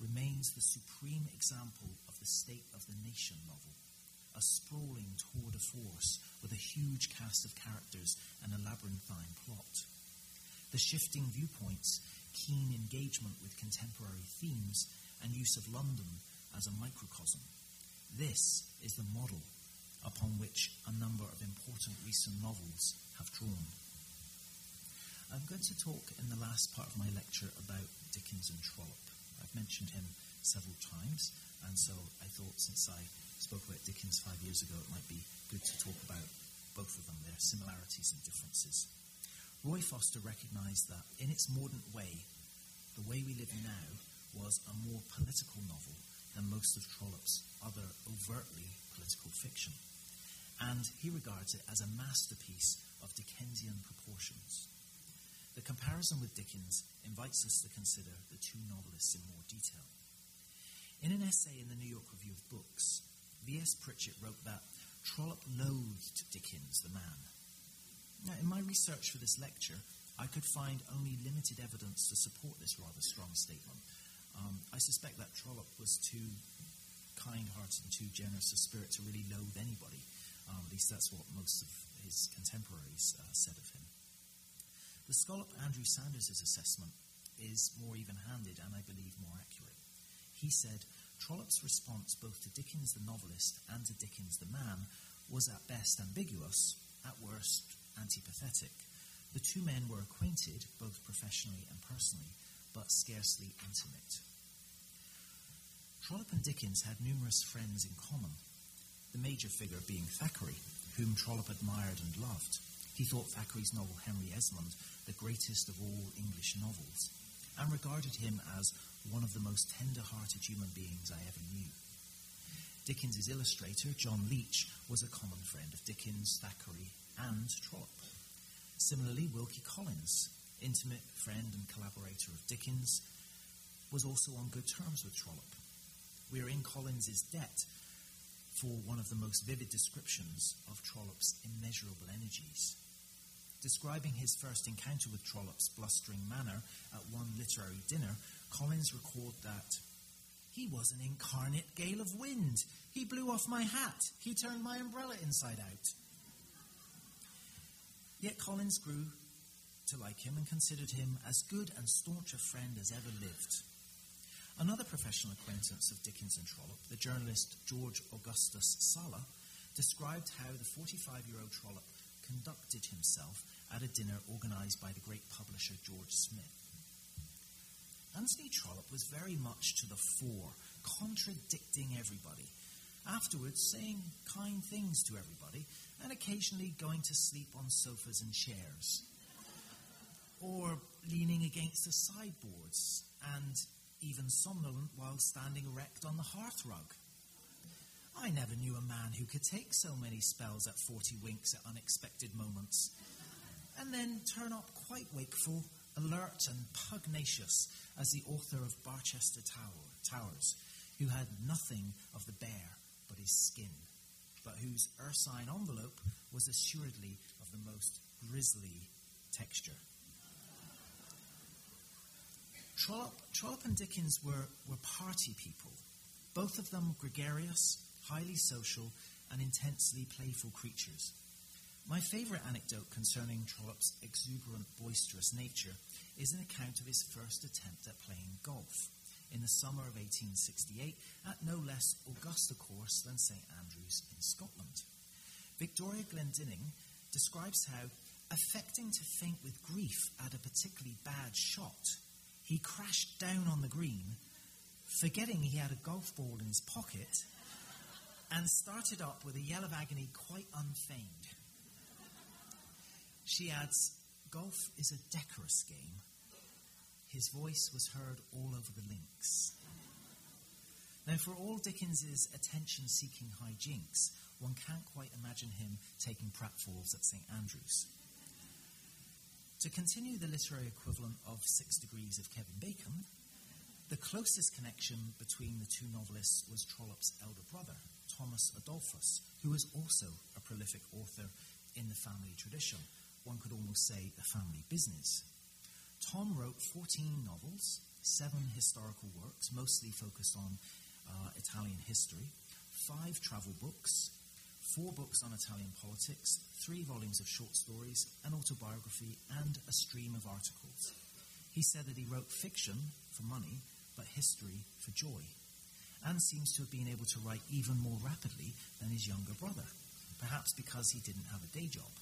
remains the supreme example of the state of the nation novel, a sprawling tour de force with a huge cast of characters and a labyrinthine plot. The shifting viewpoints, keen engagement with contemporary themes, and use of London as a microcosm. This is the model upon which a number of important recent novels have drawn. I'm going to talk in the last part of my lecture about Dickens and Trollope. I've mentioned him several times, and so I thought since I spoke about Dickens five years ago, it might be good to talk about both of them, their similarities and differences. Roy Foster recognized that in its mordant way, The Way We Live Now was a more political novel than most of Trollope's other overtly political fiction. And he regards it as a masterpiece of Dickensian proportions. The comparison with Dickens invites us to consider the two novelists in more detail. In an essay in the New York Review of Books, V.S. Pritchett wrote that Trollope loathed Dickens, the man. Now, in my research for this lecture, I could find only limited evidence to support this rather strong statement. Um, I suspect that Trollope was too kind hearted and too generous a spirit to really loathe anybody. Um, at least that's what most of his contemporaries uh, said of him. The scallop Andrew Sanders' assessment is more even handed and I believe more accurate. He said Trollope's response both to Dickens the novelist and to Dickens the man was at best ambiguous, at worst antipathetic. The two men were acquainted, both professionally and personally, but scarcely intimate. Trollope and Dickens had numerous friends in common, the major figure being Thackeray, whom Trollope admired and loved. He thought Thackeray's novel Henry Esmond the greatest of all English novels, and regarded him as one of the most tender hearted human beings I ever knew. Dickens's illustrator, John Leech, was a common friend of Dickens, Thackeray, and Trollope. Similarly, Wilkie Collins, intimate friend and collaborator of Dickens, was also on good terms with Trollope. We are in Collins's debt for one of the most vivid descriptions of Trollope's immeasurable energies. Describing his first encounter with Trollope's blustering manner at one literary dinner, Collins recalled that he was an incarnate gale of wind. He blew off my hat. He turned my umbrella inside out. Yet Collins grew to like him and considered him as good and staunch a friend as ever lived. Another professional acquaintance of Dickens and Trollope, the journalist George Augustus Sala, described how the 45 year old Trollope conducted himself at a dinner organized by the great publisher George Smith. Anthony Trollope was very much to the fore, contradicting everybody, afterwards saying kind things to everybody, and occasionally going to sleep on sofas and chairs, or leaning against the sideboards and even somnolent while standing erect on the hearth rug. I never knew a man who could take so many spells at 40 winks at unexpected moments, and then turn up quite wakeful, alert, and pugnacious as the author of Barchester Tower, Towers, who had nothing of the bear but his skin, but whose ursine envelope was assuredly of the most grisly texture. Trollope, Trollope and Dickens were, were party people, both of them gregarious, highly social, and intensely playful creatures. My favourite anecdote concerning Trollope's exuberant, boisterous nature is an account of his first attempt at playing golf in the summer of 1868 at no less august a course than St Andrews in Scotland. Victoria Glendinning describes how, affecting to faint with grief at a particularly bad shot, he crashed down on the green, forgetting he had a golf ball in his pocket, and started up with a yell of agony quite unfeigned. She adds, Golf is a decorous game. His voice was heard all over the links. Now, for all Dickens's attention seeking hijinks, one can't quite imagine him taking pratfalls at St Andrews. To continue the literary equivalent of Six Degrees of Kevin Bacon, the closest connection between the two novelists was Trollope's elder brother, Thomas Adolphus, who was also a prolific author in the family tradition, one could almost say the family business. Tom wrote 14 novels, seven historical works, mostly focused on uh, Italian history, five travel books, four books on Italian politics, three volumes of short stories, an autobiography, and a stream of articles. He said that he wrote fiction for money, but history for joy, and seems to have been able to write even more rapidly than his younger brother, perhaps because he didn't have a day job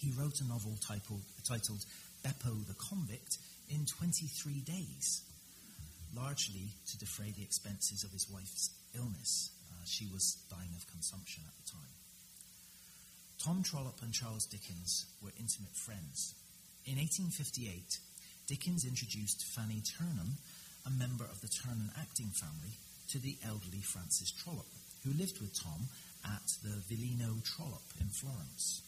he wrote a novel titled, titled Beppo the Convict in 23 days, largely to defray the expenses of his wife's illness. Uh, she was dying of consumption at the time. Tom Trollope and Charles Dickens were intimate friends. In 1858, Dickens introduced Fanny Ternan, a member of the Ternan acting family, to the elderly Frances Trollope, who lived with Tom at the Villino Trollope in Florence.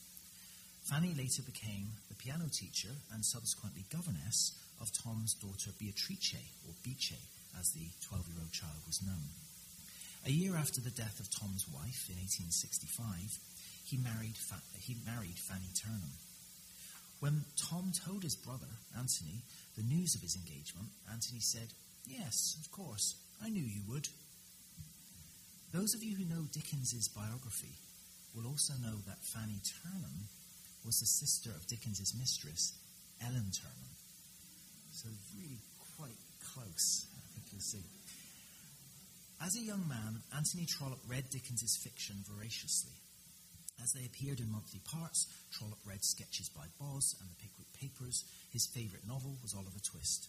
Fanny later became the piano teacher and subsequently governess of Tom's daughter Beatrice, or Bice, as the 12 year old child was known. A year after the death of Tom's wife in 1865, he married, Fa- he married Fanny Ternan. When Tom told his brother, Anthony, the news of his engagement, Anthony said, Yes, of course, I knew you would. Those of you who know Dickens's biography will also know that Fanny Ternan was the sister of Dickens's mistress, Ellen Ternan. So really quite close, I think you'll see. As a young man, Anthony Trollope read Dickens's fiction voraciously. As they appeared in monthly parts, Trollope read sketches by Boz and the Pickwick Papers. His favourite novel was Oliver Twist.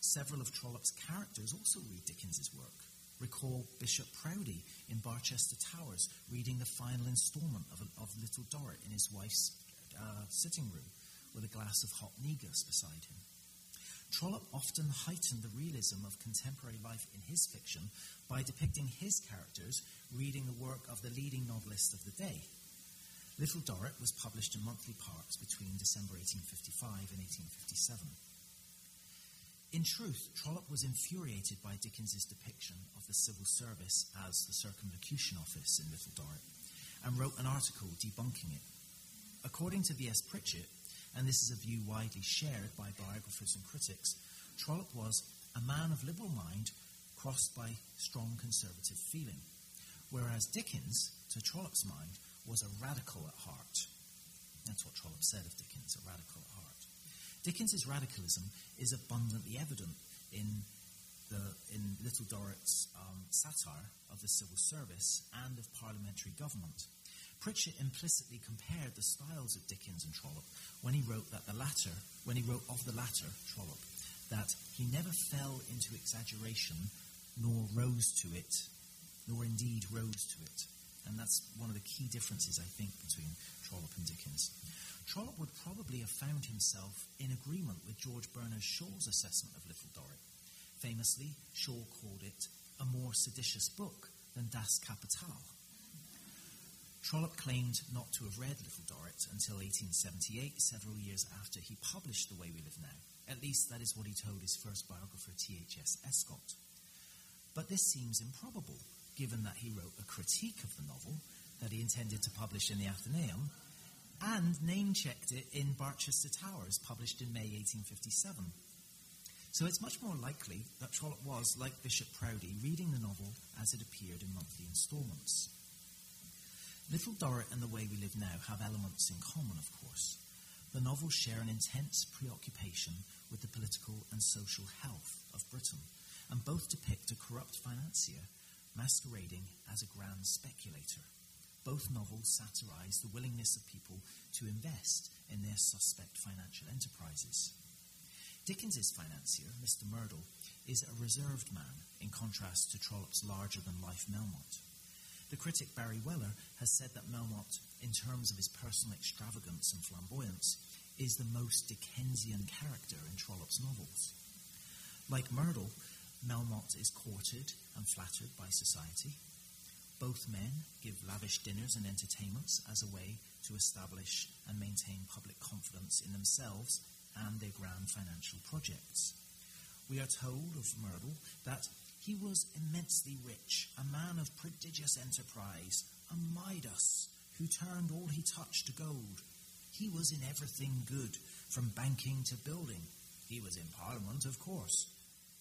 Several of Trollope's characters also read Dickens's work. Recall Bishop Proudie in Barchester Towers reading the final instalment of, of Little Dorrit in his wife's uh, sitting room with a glass of hot negus beside him. Trollope often heightened the realism of contemporary life in his fiction by depicting his characters reading the work of the leading novelist of the day. Little Dorrit was published in monthly parts between December 1855 and 1857. In truth, Trollope was infuriated by Dickens's depiction of the civil service as the Circumlocution Office in Little Dorrit and wrote an article debunking it. According to V.S. Pritchett, and this is a view widely shared by biographers and critics, Trollope was a man of liberal mind crossed by strong conservative feeling, whereas Dickens, to Trollope's mind, was a radical at heart. That's what Trollope said of Dickens, a radical at heart. Dickens's radicalism is abundantly evident in, the, in Little Dorrit's um, satire of the civil service and of parliamentary government. Pritchett implicitly compared the styles of Dickens and Trollope when he wrote that the latter, when he wrote of the latter, Trollope, that he never fell into exaggeration nor rose to it, nor indeed rose to it. And that's one of the key differences, I think, between Trollope and Dickens. Trollope would probably have found himself in agreement with George Bernard Shaw's assessment of Little Dorrit. Famously, Shaw called it a more seditious book than Das Kapital Trollope claimed not to have read Little Dorrit until 1878, several years after he published The Way We Live Now. At least that is what he told his first biographer, T.H.S. Escott. But this seems improbable, given that he wrote a critique of the novel that he intended to publish in the Athenaeum and name checked it in Barchester Towers, published in May 1857. So it's much more likely that Trollope was, like Bishop Proudie, reading the novel as it appeared in monthly instalments. Little Dorrit and The Way We Live Now have elements in common, of course. The novels share an intense preoccupation with the political and social health of Britain, and both depict a corrupt financier masquerading as a grand speculator. Both novels satirize the willingness of people to invest in their suspect financial enterprises. Dickens's financier, Mr. Merdle, is a reserved man in contrast to Trollope's larger than life Melmotte. The critic Barry Weller has said that Melmotte, in terms of his personal extravagance and flamboyance, is the most Dickensian character in Trollope's novels. Like Merdle, Melmotte is courted and flattered by society. Both men give lavish dinners and entertainments as a way to establish and maintain public confidence in themselves and their grand financial projects. We are told of Merdle that he was immensely rich, a man of prodigious enterprise, a Midas who turned all he touched to gold. He was in everything good, from banking to building. He was in Parliament, of course.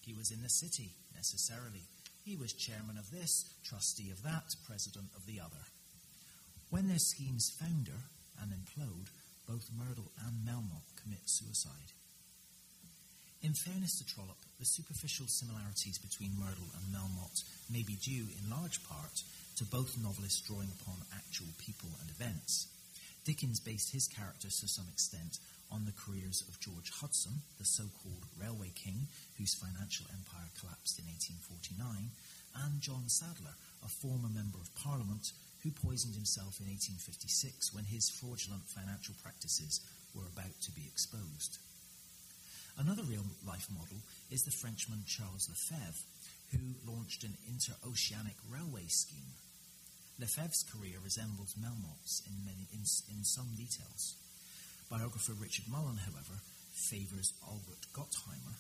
He was in the city, necessarily. He was chairman of this, trustee of that, president of the other. When their schemes founder and implode, both Merdle and Melmotte commit suicide. In fairness to Trollope, the superficial similarities between Merdle and Melmotte may be due, in large part, to both novelists drawing upon actual people and events. Dickens based his characters to some extent on the careers of George Hudson, the so called railway king whose financial empire collapsed in 1849, and John Sadleir, a former Member of Parliament who poisoned himself in 1856 when his fraudulent financial practices were about to be exposed. Another real life model is the Frenchman Charles Lefebvre, who launched an interoceanic railway scheme. Lefebvre's career resembles Melmotte's in, many, in, in some details. Biographer Richard Mullen, however, favours Albert Gottheimer,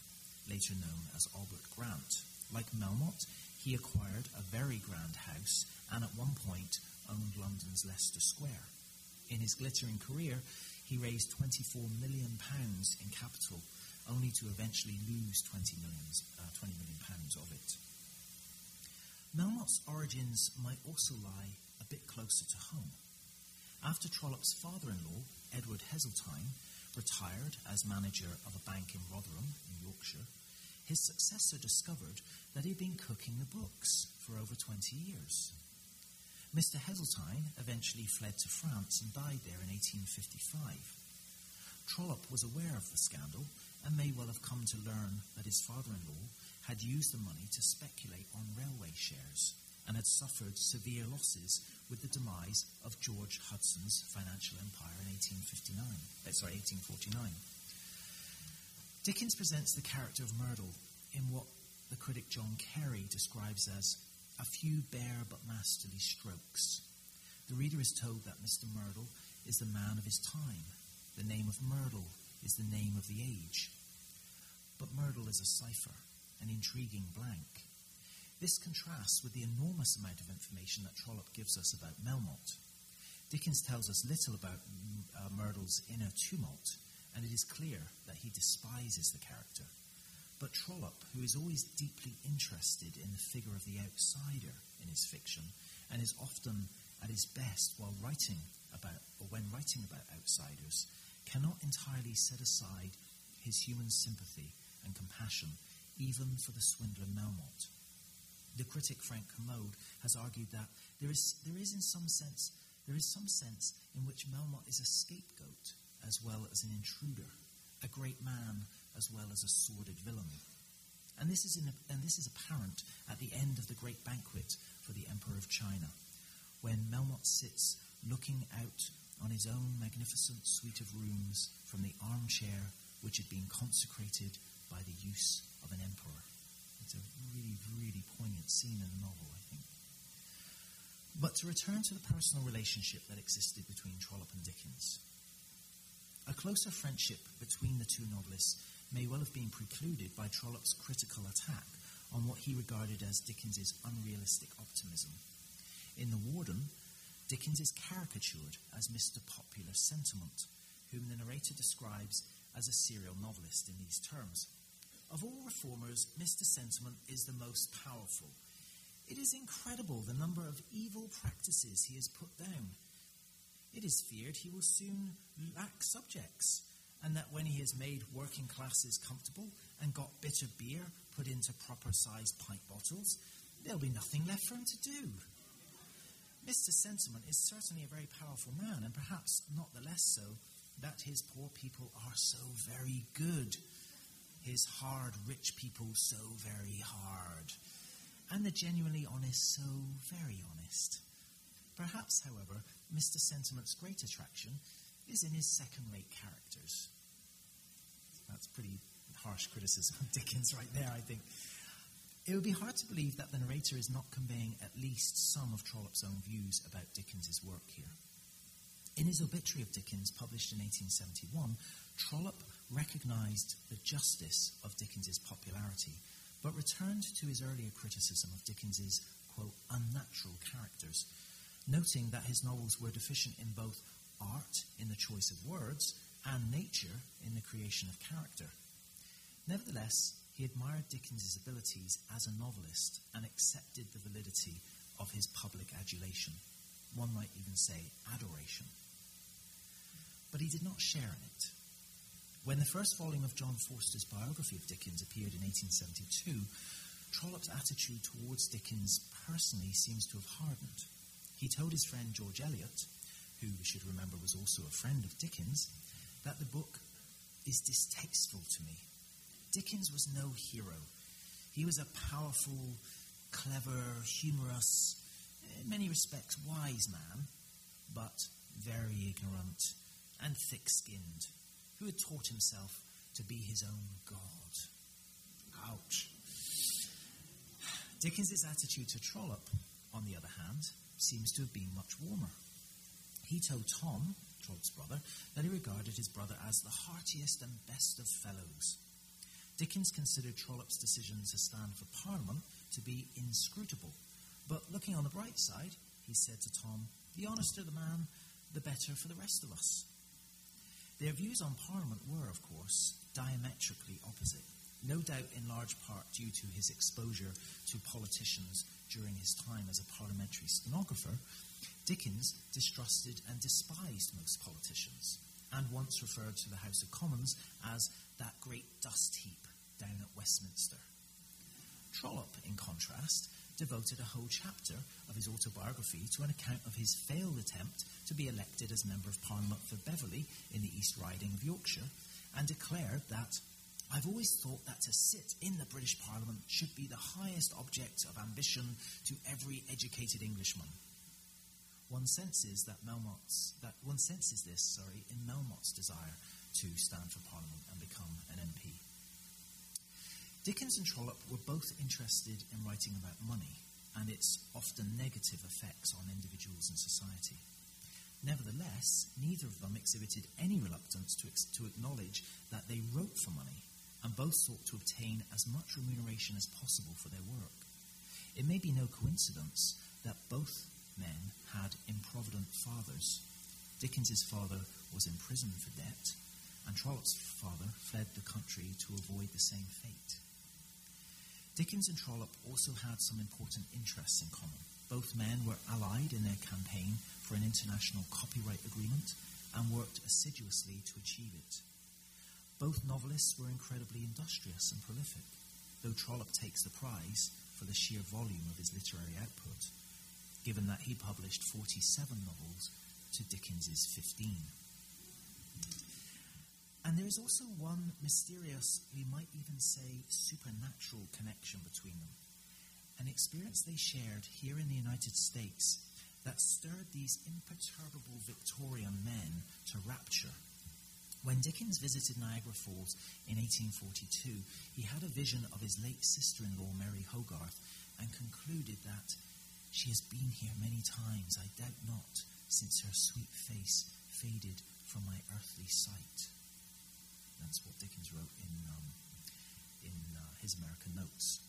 later known as Albert Grant. Like Melmotte, he acquired a very grand house and at one point owned London's Leicester Square. In his glittering career, he raised £24 million in capital only to eventually lose 20 million, uh, 20 million pounds of it. Melmotte's origins might also lie a bit closer to home. After Trollope's father-in-law, Edward Heseltine, retired as manager of a bank in Rotherham, in Yorkshire, his successor discovered that he'd been cooking the books for over 20 years. Mr. Heseltine eventually fled to France and died there in 1855. Trollope was aware of the scandal and may well have come to learn that his father in law had used the money to speculate on railway shares and had suffered severe losses with the demise of George Hudson's financial empire in 1859, uh, sorry, 1849. Dickens presents the character of Merdle in what the critic John Carey describes as a few bare but masterly strokes. The reader is told that Mr. Merdle is the man of his time. The name of Merdle is the name of the age. But Merdle is a cipher, an intriguing blank. This contrasts with the enormous amount of information that Trollope gives us about Melmotte. Dickens tells us little about uh, Merdle's inner tumult, and it is clear that he despises the character. But Trollope, who is always deeply interested in the figure of the outsider in his fiction, and is often at his best while writing about, or when writing about outsiders, cannot entirely set aside his human sympathy and compassion, even for the swindler Melmotte. The critic Frank Kermode has argued that there is, there is in some sense there is some sense in which Melmotte is a scapegoat as well as an intruder, a great man as well as a sordid villain. And this, is in, and this is apparent at the end of the great banquet for the Emperor of China, when Melmotte sits looking out on his own magnificent suite of rooms from the armchair which had been consecrated by the use of an emperor. It's a really, really poignant scene in the novel, I think. But to return to the personal relationship that existed between Trollope and Dickens, a closer friendship between the two novelists may well have been precluded by Trollope's critical attack on what he regarded as Dickens's unrealistic optimism. In The Warden, Dickens is caricatured as Mr. Popular Sentiment, whom the narrator describes as a serial novelist in these terms. Of all reformers, Mr. Sentiment is the most powerful. It is incredible the number of evil practices he has put down. It is feared he will soon lack subjects, and that when he has made working classes comfortable and got bitter beer put into proper sized pint bottles, there'll be nothing left for him to do. Mr. Sentiment is certainly a very powerful man, and perhaps not the less so that his poor people are so very good his hard rich people so very hard, and the genuinely honest so very honest. Perhaps, however, Mr. Sentiment's great attraction is in his second rate characters. That's pretty harsh criticism of Dickens right there, I think. It would be hard to believe that the narrator is not conveying at least some of Trollope's own views about Dickens's work here. In his obituary of Dickens, published in 1871, Trollope recognized the justice of Dickens's popularity, but returned to his earlier criticism of Dickens's, quote, unnatural characters, noting that his novels were deficient in both art, in the choice of words, and nature, in the creation of character. Nevertheless, he admired Dickens's abilities as a novelist and accepted the validity of his public adulation. One might even say adoration. But he did not share in it. When the first volume of John Forster's biography of Dickens appeared in 1872, Trollope's attitude towards Dickens personally seems to have hardened. He told his friend George Eliot, who we should remember was also a friend of Dickens, that the book is distasteful to me. Dickens was no hero. He was a powerful, clever, humorous, in many respects wise man, but very ignorant and thick skinned who had taught himself to be his own God. Ouch. Dickens's attitude to Trollope, on the other hand, seems to have been much warmer. He told Tom, Trollope's brother, that he regarded his brother as the heartiest and best of fellows. Dickens considered Trollope's decision to stand for Parliament to be inscrutable. But looking on the bright side, he said to Tom, the honester the man, the better for the rest of us. Their views on Parliament were, of course, diametrically opposite, no doubt in large part due to his exposure to politicians during his time as a parliamentary stenographer. Dickens distrusted and despised most politicians, and once referred to the House of Commons as that great dust heap down at Westminster. Trollope, in contrast, devoted a whole chapter of his autobiography to an account of his failed attempt to be elected as Member of Parliament for Beverley in the East Riding of Yorkshire, and declared that I've always thought that to sit in the British Parliament should be the highest object of ambition to every educated Englishman. One senses that Melmotte's that one senses this, sorry, in Melmotte's desire to stand for Parliament and become an MP. Dickens and Trollope were both interested in writing about money and its often negative effects on individuals and society. Nevertheless, neither of them exhibited any reluctance to, ex- to acknowledge that they wrote for money, and both sought to obtain as much remuneration as possible for their work. It may be no coincidence that both men had improvident fathers. Dickens's father was imprisoned for debt, and Trollope's father fled the country to avoid the same fate. Dickens and Trollope also had some important interests in common. Both men were allied in their campaign for an international copyright agreement and worked assiduously to achieve it. Both novelists were incredibly industrious and prolific, though Trollope takes the prize for the sheer volume of his literary output, given that he published 47 novels to Dickens's 15. And there is also one mysterious, we might even say supernatural connection between them. An experience they shared here in the United States that stirred these imperturbable Victorian men to rapture. When Dickens visited Niagara Falls in 1842, he had a vision of his late sister in law, Mary Hogarth, and concluded that she has been here many times, I doubt not, since her sweet face faded from my earthly sight. That's what Dickens wrote in, um, in uh, his American Notes.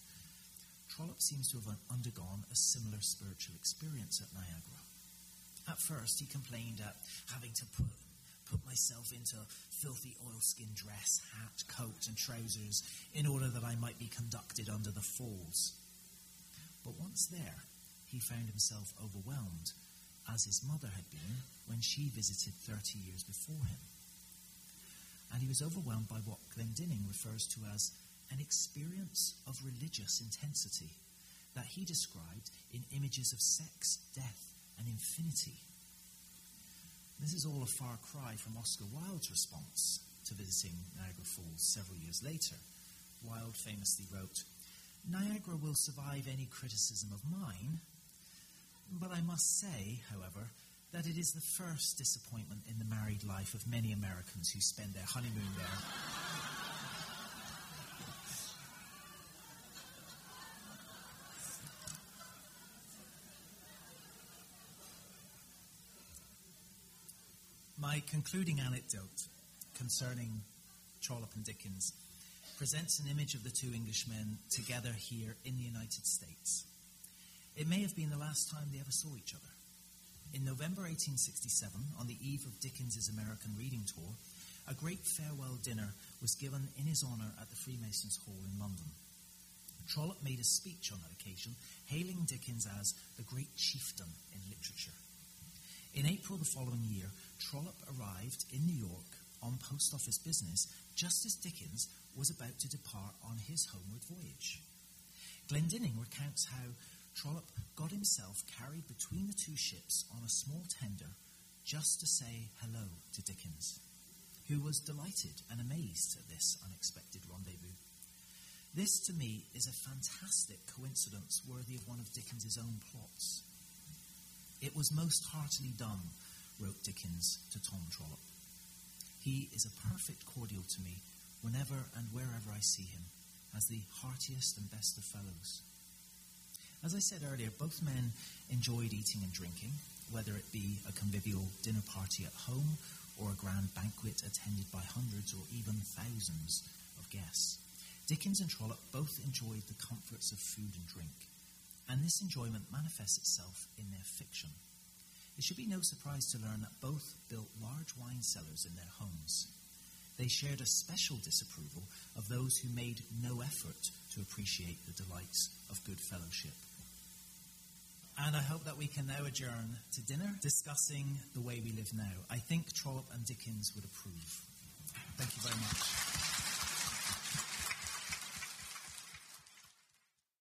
Trollope seems to have undergone a similar spiritual experience at Niagara. At first, he complained at having to put, put myself into filthy oilskin dress, hat, coat, and trousers in order that I might be conducted under the falls. But once there, he found himself overwhelmed, as his mother had been when she visited 30 years before him and he was overwhelmed by what Glendinning refers to as an experience of religious intensity that he described in images of sex, death, and infinity. This is all a far cry from Oscar Wilde's response to visiting Niagara Falls several years later. Wilde famously wrote, Niagara will survive any criticism of mine, but I must say, however, that it is the first disappointment in the married life of many Americans who spend their honeymoon there. My concluding anecdote concerning Trollope and Dickens presents an image of the two Englishmen together here in the United States. It may have been the last time they ever saw each other. In November 1867, on the eve of Dickens's American reading tour, a great farewell dinner was given in his honour at the Freemasons' Hall in London. Trollope made a speech on that occasion, hailing Dickens as the great chieftain in literature. In April the following year, Trollope arrived in New York on post office business just as Dickens was about to depart on his homeward voyage. Glendinning recounts how Trollope got himself carried between the two ships on a small tender just to say hello to Dickens, who was delighted and amazed at this unexpected rendezvous. This, to me, is a fantastic coincidence worthy of one of Dickens's own plots. It was most heartily done, wrote Dickens to Tom Trollope. He is a perfect cordial to me whenever and wherever I see him, as the heartiest and best of fellows. As I said earlier, both men enjoyed eating and drinking, whether it be a convivial dinner party at home or a grand banquet attended by hundreds or even thousands of guests. Dickens and Trollope both enjoyed the comforts of food and drink, and this enjoyment manifests itself in their fiction. It should be no surprise to learn that both built large wine cellars in their homes. They shared a special disapproval of those who made no effort to appreciate the delights of good fellowship. And I hope that we can now adjourn to dinner discussing the way we live now. I think Trollope and Dickens would approve. Thank you very much.